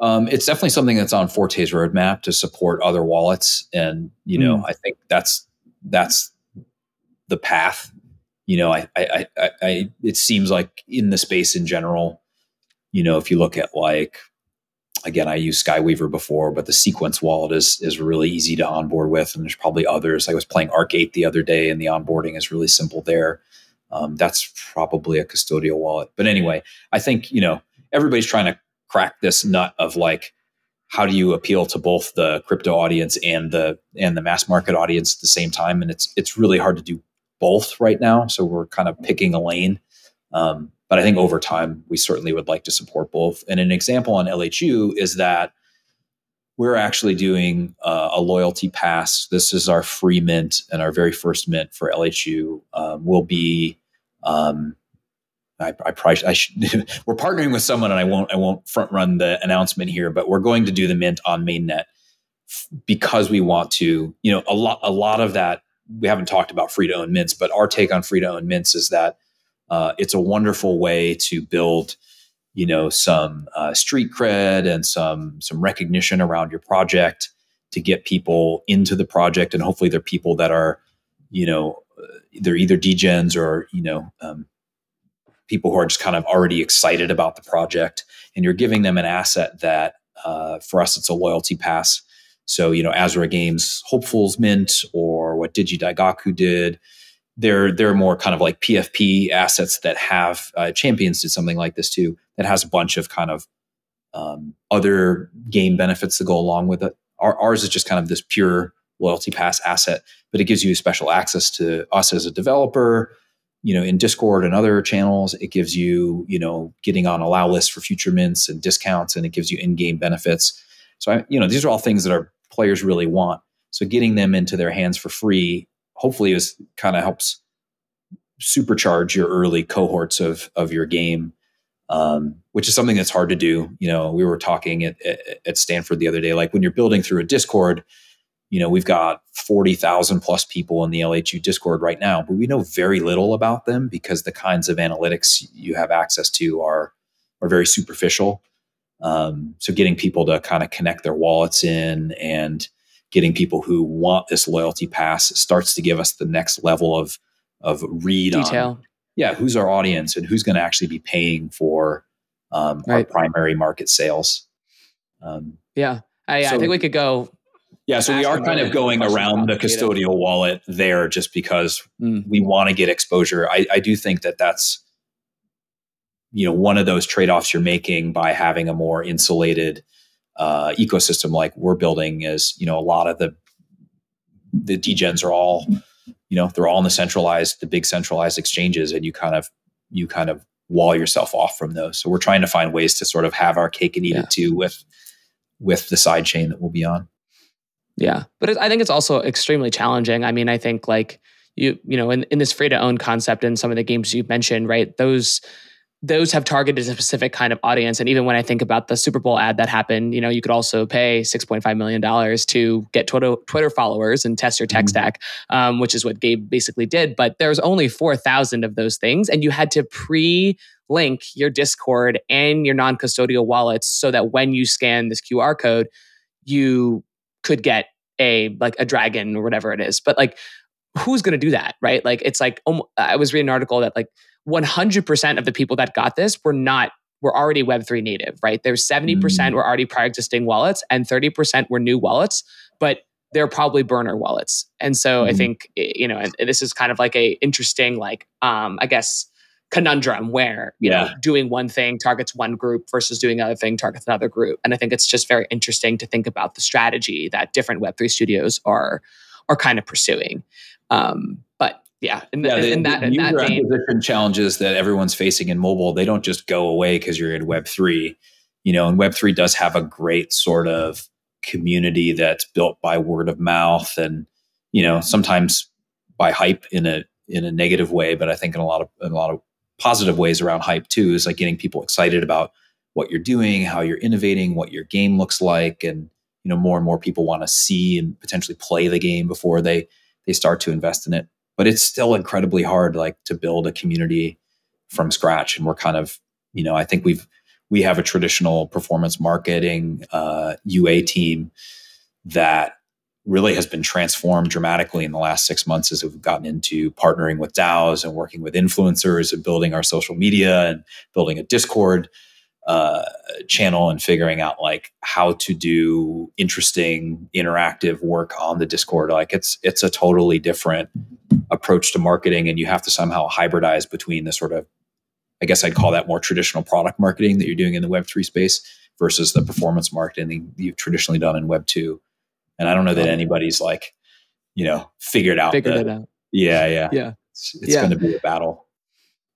Um, it's definitely something that's on Forte's roadmap to support other wallets, and you know, mm. I think that's that's the path. You know, I, I, I, I, it seems like in the space in general, you know, if you look at like again, I used Skyweaver before, but the Sequence wallet is is really easy to onboard with, and there's probably others. I was playing Arc8 the other day, and the onboarding is really simple there. Um, that's probably a custodial wallet. But anyway, I think you know everybody's trying to crack this nut of like how do you appeal to both the crypto audience and the and the mass market audience at the same time, and it's it's really hard to do both right now. So we're kind of picking a lane. Um, but I think over time, we certainly would like to support both. And an example on LHU is that we're actually doing uh, a loyalty pass. This is our free mint and our very first mint for LHU um, will be. Um, I, I probably I should, we're partnering with someone, and I won't I won't front run the announcement here, but we're going to do the mint on mainnet because we want to. You know, a lot a lot of that we haven't talked about free to own mints, but our take on free to own mints is that uh, it's a wonderful way to build you know some uh, street cred and some some recognition around your project to get people into the project and hopefully they're people that are you know they're either degens or you know um, people who are just kind of already excited about the project. And you're giving them an asset that uh, for us it's a loyalty pass. So you know Azra Games hopefuls mint or what Digidaigaku did they're they're more kind of like PFP assets that have uh, champions did something like this too that has a bunch of kind of um, other game benefits that go along with it. Our, ours is just kind of this pure loyalty pass asset, but it gives you special access to us as a developer, you know, in Discord and other channels. It gives you, you know, getting on allow lists for future mints and discounts, and it gives you in-game benefits. So, I, you know, these are all things that our players really want. So, getting them into their hands for free, hopefully, is kind of helps supercharge your early cohorts of of your game um, which is something that's hard to do. You know, we were talking at, at Stanford the other day, like when you're building through a Discord, you know, we've got 40,000 plus people in the LHU Discord right now, but we know very little about them because the kinds of analytics you have access to are, are very superficial. Um, so getting people to kind of connect their wallets in and getting people who want this loyalty pass starts to give us the next level of, of read detail. On, yeah, who's our audience and who's going to actually be paying for um, right. our primary market sales. Um, yeah, I, so, I, think we could go. Yeah, so we are kind of going around the custodial wallet there just because mm. we want to get exposure. I, I do think that that's you know one of those trade-offs you're making by having a more insulated uh, ecosystem like we're building is you know a lot of the the degens are all you know they're all in the centralized the big centralized exchanges and you kind of you kind of wall yourself off from those. So we're trying to find ways to sort of have our cake and eat yeah. it too with with the side chain that we'll be on. Yeah but it, i think it's also extremely challenging. I mean i think like you you know in, in this free to own concept and some of the games you've mentioned right those those have targeted a specific kind of audience. And even when I think about the Super Bowl ad that happened, you know, you could also pay $6.5 million to get Twitter, Twitter followers and test your tech mm-hmm. stack, um, which is what Gabe basically did. But there's only 4,000 of those things. And you had to pre link your Discord and your non custodial wallets so that when you scan this QR code, you could get a like a dragon or whatever it is. But like, who's going to do that? Right. Like, it's like, um, I was reading an article that like, 100% of the people that got this were not were already web3 native right there's 70% mm. were already prior existing wallets and 30% were new wallets but they're probably burner wallets and so mm. i think you know and this is kind of like a interesting like um i guess conundrum where you yeah. know doing one thing targets one group versus doing another thing targets another group and i think it's just very interesting to think about the strategy that different web3 studios are are kind of pursuing um, but yeah, in, yeah, the, in that, the in user acquisition challenges that everyone's facing in mobile, they don't just go away because you're in Web three. You know, and Web three does have a great sort of community that's built by word of mouth, and you know, sometimes by hype in a in a negative way, but I think in a lot of in a lot of positive ways around hype too is like getting people excited about what you're doing, how you're innovating, what your game looks like, and you know, more and more people want to see and potentially play the game before they they start to invest in it. But it's still incredibly hard like to build a community from scratch. And we're kind of you know i think we've we have a traditional performance marketing uh, ua team that really has been transformed dramatically in the last six months as we've gotten into partnering with DAOs and working with influencers and building our social media and building a Discord uh, channel and figuring out like how to do interesting interactive work on the discord. Like it's it's a totally different approach to marketing and you have to somehow hybridize between the sort of i guess i'd call that more traditional product marketing that you're doing in the web3 space versus the performance marketing you've traditionally done in web 2 and i don't know that anybody's like you know figured out figured the, it out. Yeah yeah. Yeah. It's, it's yeah. going to be a battle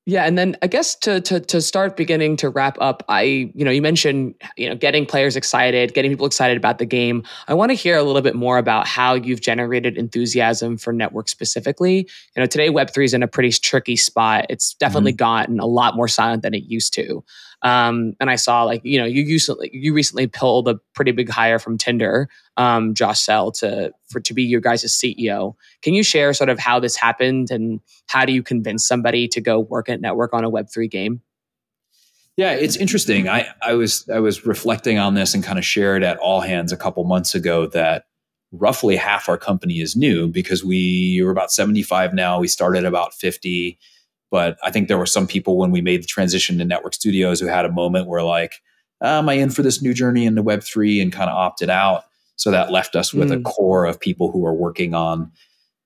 yeah, and then I guess to to to start beginning to wrap up, I you know you mentioned you know getting players excited, getting people excited about the game. I want to hear a little bit more about how you've generated enthusiasm for N3TWORK specifically. You know, today Web three is in a pretty tricky spot. It's definitely mm-hmm. gotten a lot more silent than it used to. Um, and I saw like you know you recently you recently pulled a pretty big hire from Tinder, um, Josh Sell to for to be your guys' CEO. Can you share sort of how this happened and how do you convince somebody to go work at N3TWORK on a Web three game? Yeah, it's interesting. I, I was I was reflecting on this and kind of shared at all hands a couple months ago that roughly half our company is new because we were about 75 now. We started about 50 but I think there were some people when we made the transition to N3TWORK studios who had a moment where like, ah, am I in for this new journey into Web three and kind of opted out. So that left us with mm. a core of people who are working on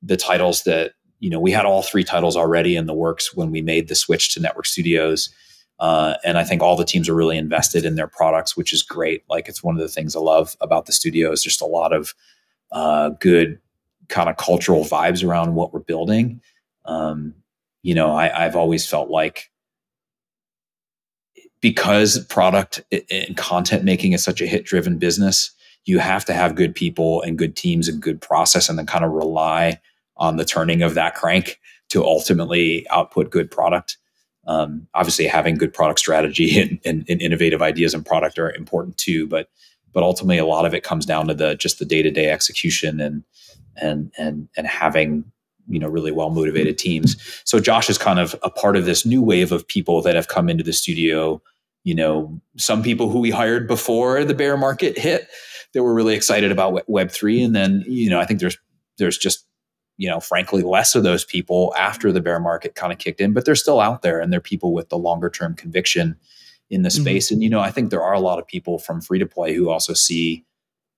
the titles that you know we had all three titles already in the works when we made the switch to N3TWORK studios. Uh, and I think all the teams are really invested in their products, which is great. Like it's one of the things I love about the studio is just a lot of uh, good kind of cultural vibes around what we're building. Um, you know, I, I've always felt like because product and content making is such a hit driven business, you have to have good people and good teams and good process and then kind of rely on the turning of that crank to ultimately output good product. Um, obviously, having good product strategy and, and, and, innovative ideas and product are important too, but but ultimately, a lot of it comes down to the just the day to day execution and and and and having you know really well motivated teams. So Josh is kind of a part of this new wave of people that have come into the studio. You know, some people who we hired before the bear market hit that were really excited about Web three, and then you know I think there's there's just you know, frankly, less of those people after the bear market kind of kicked in, but they're still out there and they're people with the longer term conviction in the mm-hmm. space. Mm-hmm. And, you know, I think there are a lot of people from free to play who also see,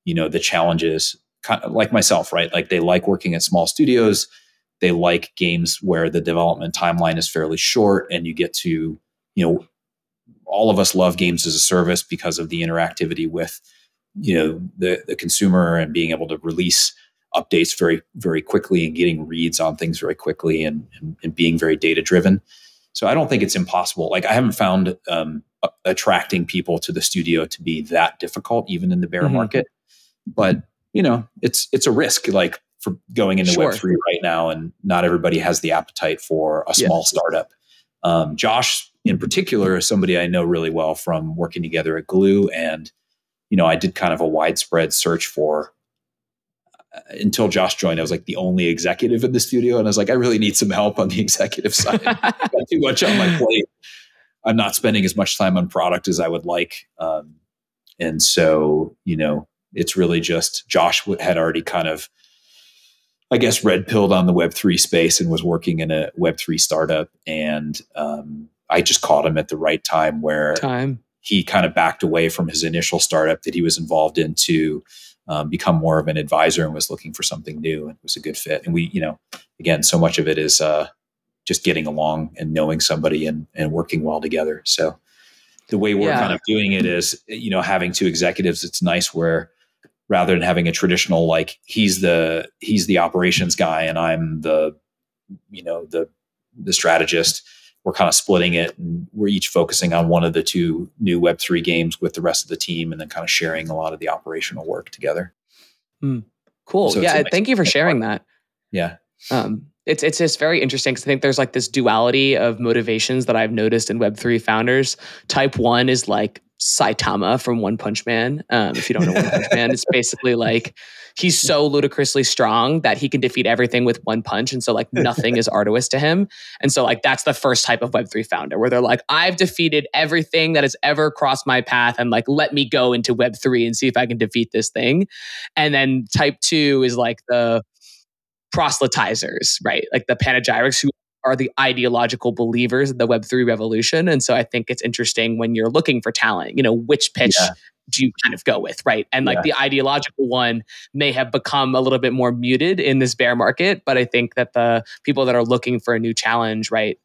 you know, the challenges kind of like myself, right? Like they like working at small studios. They like games where the development timeline is fairly short and you get to, you know, all of us love games as a service because of the interactivity with, you know, the, the consumer and being able to release updates very very quickly and getting reads on things very quickly and, and, and being very data driven so i don't think it's impossible. Like i haven't found um, attracting people to the studio to be that difficult even in the bear mm-hmm. market. But you know it's it's a risk. Like for going into sure. web3 right now and not everybody has the appetite for a small startup um, josh in particular is somebody i know really well from working together at Glu and you know i did kind of a widespread search for until Josh joined, I was like the only executive in the studio, and I was like, I really need some help on the executive side. got too much on my plate. I'm not spending as much time on product as I would like, um, and so you know, it's really just Josh had already kind of, I guess, red pilled on the Web three space and was working in a Web three startup, and um, I just caught him at the right time where time he kind of backed away from his initial startup that he was involved in to um, become more of an advisor and was looking for something new and it was a good fit. And we, you know, again, so much of it is uh, just getting along and knowing somebody and, and working well together. So the way we're yeah. kind of doing it is, you know, having two executives, it's nice where rather than having a traditional, like he's the, he's the operations guy and I'm the, you know, the, the strategist, we're kind of splitting it and we're each focusing on one of the two new web3 games with the rest of the team and then kind of sharing a lot of the operational work together. Mm, cool. So yeah nice thank you for sharing part. that. Yeah. Um, it's it's just very interesting because I think there's like this duality of motivations that I've noticed in Web3 founders. Type one is like Saitama from One Punch Man. Um, if you don't know One Punch Man, it's basically like he's so ludicrously strong that he can defeat everything with one punch. And so like nothing is arduous to him. And so like that's the first type of Web3 founder where they're like, I've defeated everything that has ever crossed my path and like let me go into Web3 and see if I can defeat this thing. And then type two is like the proselytizers, right? Like the panegyrics who are the ideological believers of the Web3 revolution. And so I think it's interesting when you're looking for talent, you know, which pitch yeah. do you kind of go with, right? And like yeah. the ideological one may have become a little bit more muted in this bear market, but I think that the people that are looking for a new challenge, right,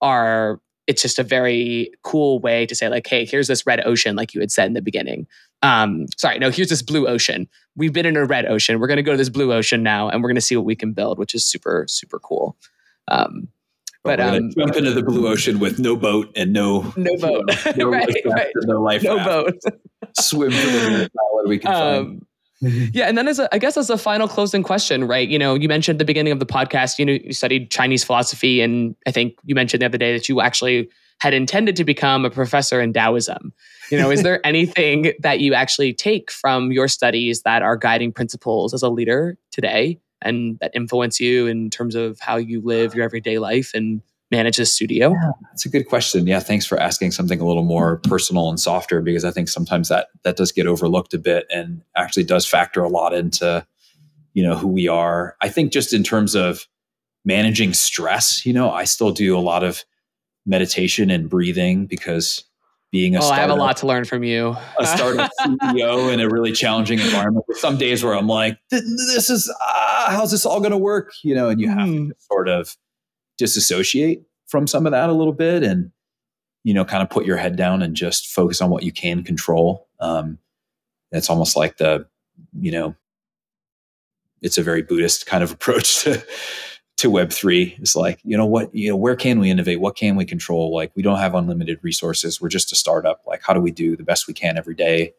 are it's just a very cool way to say like hey here's this red ocean like you had said in the beginning um sorry no here's this blue ocean we've been in a red ocean we're going to go to this blue ocean now and we're going to see what we can build which is super super cool um but um, jump into the blue ocean with no boat and no no boat, no, right, right. no life, no boat. Swim for the we can um, find. Mm-hmm. yeah, and then as a, I guess as a final closing question, right? You know, you mentioned at the beginning of the podcast, you know, you studied Chinese philosophy, and I think you mentioned the other day that you actually had intended to become a professor in Taoism. You know, is there anything that you actually take from your studies that are guiding principles as a leader today? and that influence you in terms of how you live your everyday life and manage a studio? Yeah, that's a good question. Yeah, thanks for asking something a little more personal and softer because I think sometimes that that does get overlooked a bit and actually does factor a lot into you know who we are. I think just in terms of managing stress, you know, I still do a lot of meditation and breathing because being a oh, I have a lot to learn from you. a startup CEO in a really challenging environment. Some days where I'm like, this is uh, how's this all going to work? You know, and you have mm. to sort of disassociate from some of that a little bit, and you know, kind of put your head down and just focus on what you can control. Um, it's almost like the, you know, it's a very Buddhist kind of approach to to Web three. It's like you know what you know where can we innovate? What can we control? Like we don't have unlimited resources. We're just a startup. Like how do we do the best we can every day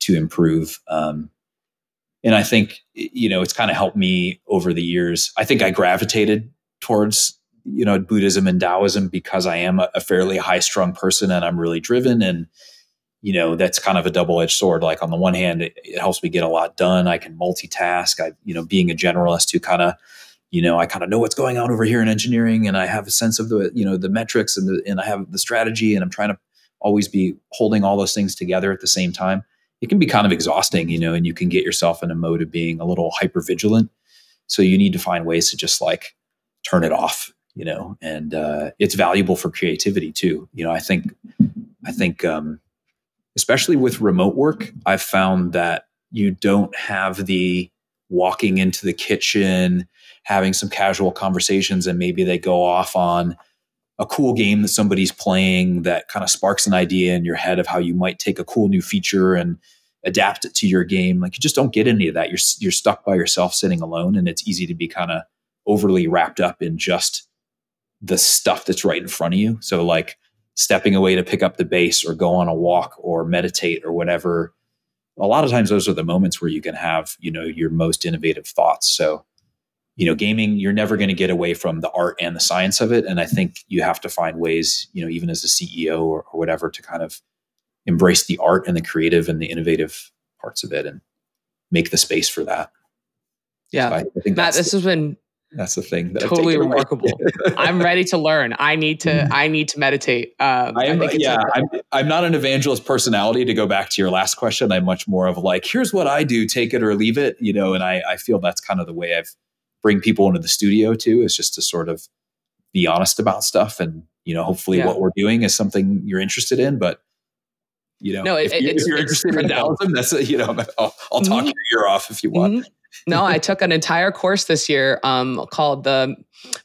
to improve? Um, and I think you know it's kind of helped me over the years. I think I gravitated towards you know Buddhism and Taoism because I am a, a fairly high strung person and I'm really driven and you know that's kind of a double edged sword. Like on the one hand, it, it, helps me get a lot done. I can multitask. I you know being a generalist who kind of you know I kind of know what's going on over here in engineering and I have a sense of the you know the metrics and the and I have the strategy and I'm trying to always be holding all those things together at the same time it can be kind of exhausting, you know, and you can get yourself in a mode of being a little hyper vigilant. So you need to find ways to just like turn it off, you know, and uh, it's valuable for creativity too. You know, I think, I think, um, especially with remote work, I've found that you don't have the walking into the kitchen, having some casual conversations, and maybe they go off on a cool game that somebody's playing that kind of sparks an idea in your head of how you might take a cool new feature and adapt it to your game. Like you just don't get any of that. You're you're stuck by yourself sitting alone and it's easy to be kind of overly wrapped up in just the stuff that's right in front of you. So like stepping away to pick up the bass or go on a walk or meditate or whatever. A lot of times those are the moments where you can have, you know, your most innovative thoughts. So you know gaming you're never going to get away from the art and the science of it and i think you have to find ways you know even as a ceo or, or whatever to kind of embrace the art and the creative and the innovative parts of it and make the space for that yeah so I, I, think matt this the, has been that's the thing that totally remarkable i'm ready to learn i need to mm-hmm. i need to meditate um, I am, yeah I'm, I'm not an evangelist personality to go back to your last question i'm much more of like here's what i do take it or leave it you know and i, I feel that's kind of the way i've bring people into the studio too is just to sort of be honest about stuff and you know hopefully yeah. what we're doing is something you're interested in but you know no, it, if, you, if you're interested in Taoism, that's a, you know I'll, I'll talk mm-hmm. your ear off if you want mm-hmm. No i took an entire course this year um, called the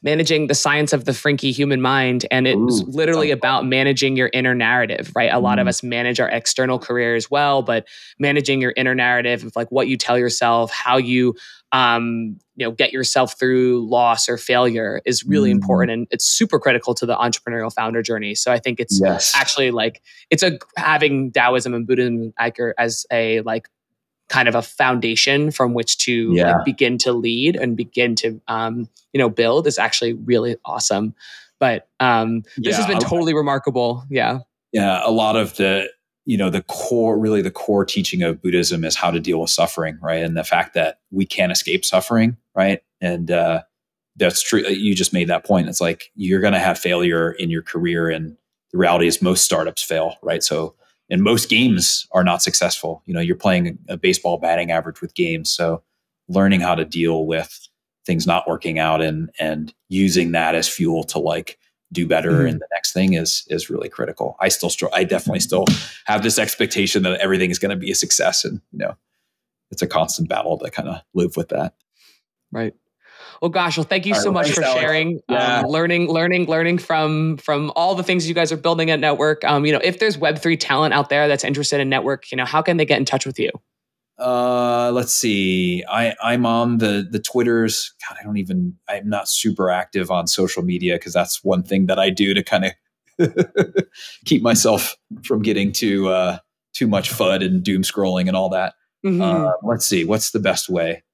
managing the science of the Frankie human mind and it's Ooh, literally about fun. managing your inner narrative right a mm. lot of mm-hmm. us manage our external career as well but managing your inner narrative of like what you tell yourself how you um, you know get yourself through loss or failure is really mm. important and it's super critical to the entrepreneurial founder journey so i think it's yes. actually like it's a having taoism and buddhism as a like kind of a foundation from which to yeah. like, begin to lead and begin to um, you know build is actually really awesome. But um, this yeah, has been totally remarkable. Yeah. Yeah a lot of the you know the core really the core teaching of buddhism is how to deal with suffering right? And the fact that we can't escape suffering right? And uh, that's true you just made that point. It's like you're going to have failure in your career and the reality is most startups fail right? So and most games are not successful. You know you're playing a baseball batting average with games. So learning how to deal with things not working out and and using that as fuel to like do better mm-hmm. and the next thing is is really critical. I still str- i definitely still have this expectation that everything is going to be a success and you know it's a constant battle to kind of live with that. Right well gosh well thank you all so right, much for Alex. sharing yeah. um, learning learning learning from from all the things you guys are building at N3TWORK um, you know if there's web3 talent out there that's interested in N3TWORK you know how can they get in touch with you uh, let's see. I I'm on the the Twitters. God, I don't even. I'm not super active on social media because that's one thing that I do to kind of keep myself from getting too uh, too much FUD and doom scrolling and all that. Mm-hmm. Uh, let's see. What's the best way?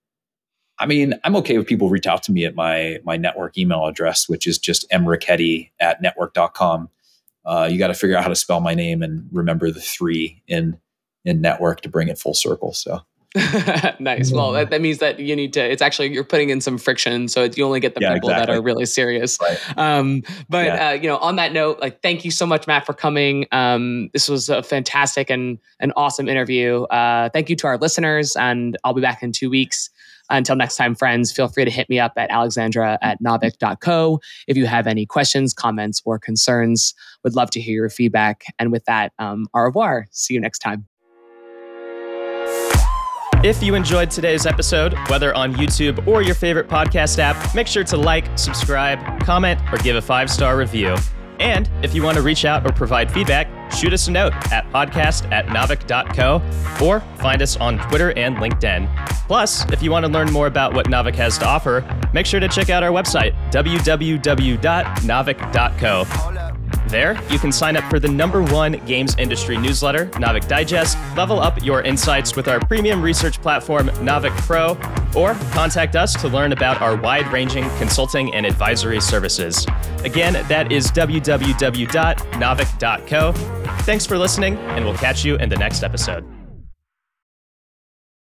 I mean, I'm okay with people reach out to me at my my N3TWORK email address, which is just mricchetti at n3twork.com. Uh, you got to figure out how to spell my name and remember the three in in N3TWORK to bring it full circle. So nice. Well, that, that, means that you need to. It's actually you're putting in some friction, so you only get the yeah, people exactly. that are really serious. Right. Um, but yeah. uh, you know, on that note, like, thank you so much, Matt, for coming. Um, this was a fantastic and an awesome interview. Uh, thank you to our listeners, and I'll be back in two weeks. Until next time, friends, feel free to hit me up at alexandra at naavik.co if you have any questions, comments, or concerns. Would love to hear your feedback. And with that, um, au revoir. See you next time. If you enjoyed today's episode, whether on YouTube or your favorite podcast app, make sure to like, subscribe, comment, or give a five star review. And if you want to reach out or provide feedback, shoot us a note at podcast at naavik.co or find us on Twitter and LinkedIn. Plus, if you want to learn more about what Naavik has to offer, make sure to check out our website, www.naavik.co. There, you can sign up for the number one games industry newsletter, Naavik Digest, level up your insights with our premium research platform, Naavik Pro, or contact us to learn about our wide ranging consulting and advisory services. Again, that is www.naavik.co. Thanks for listening, and we'll catch you in the next episode.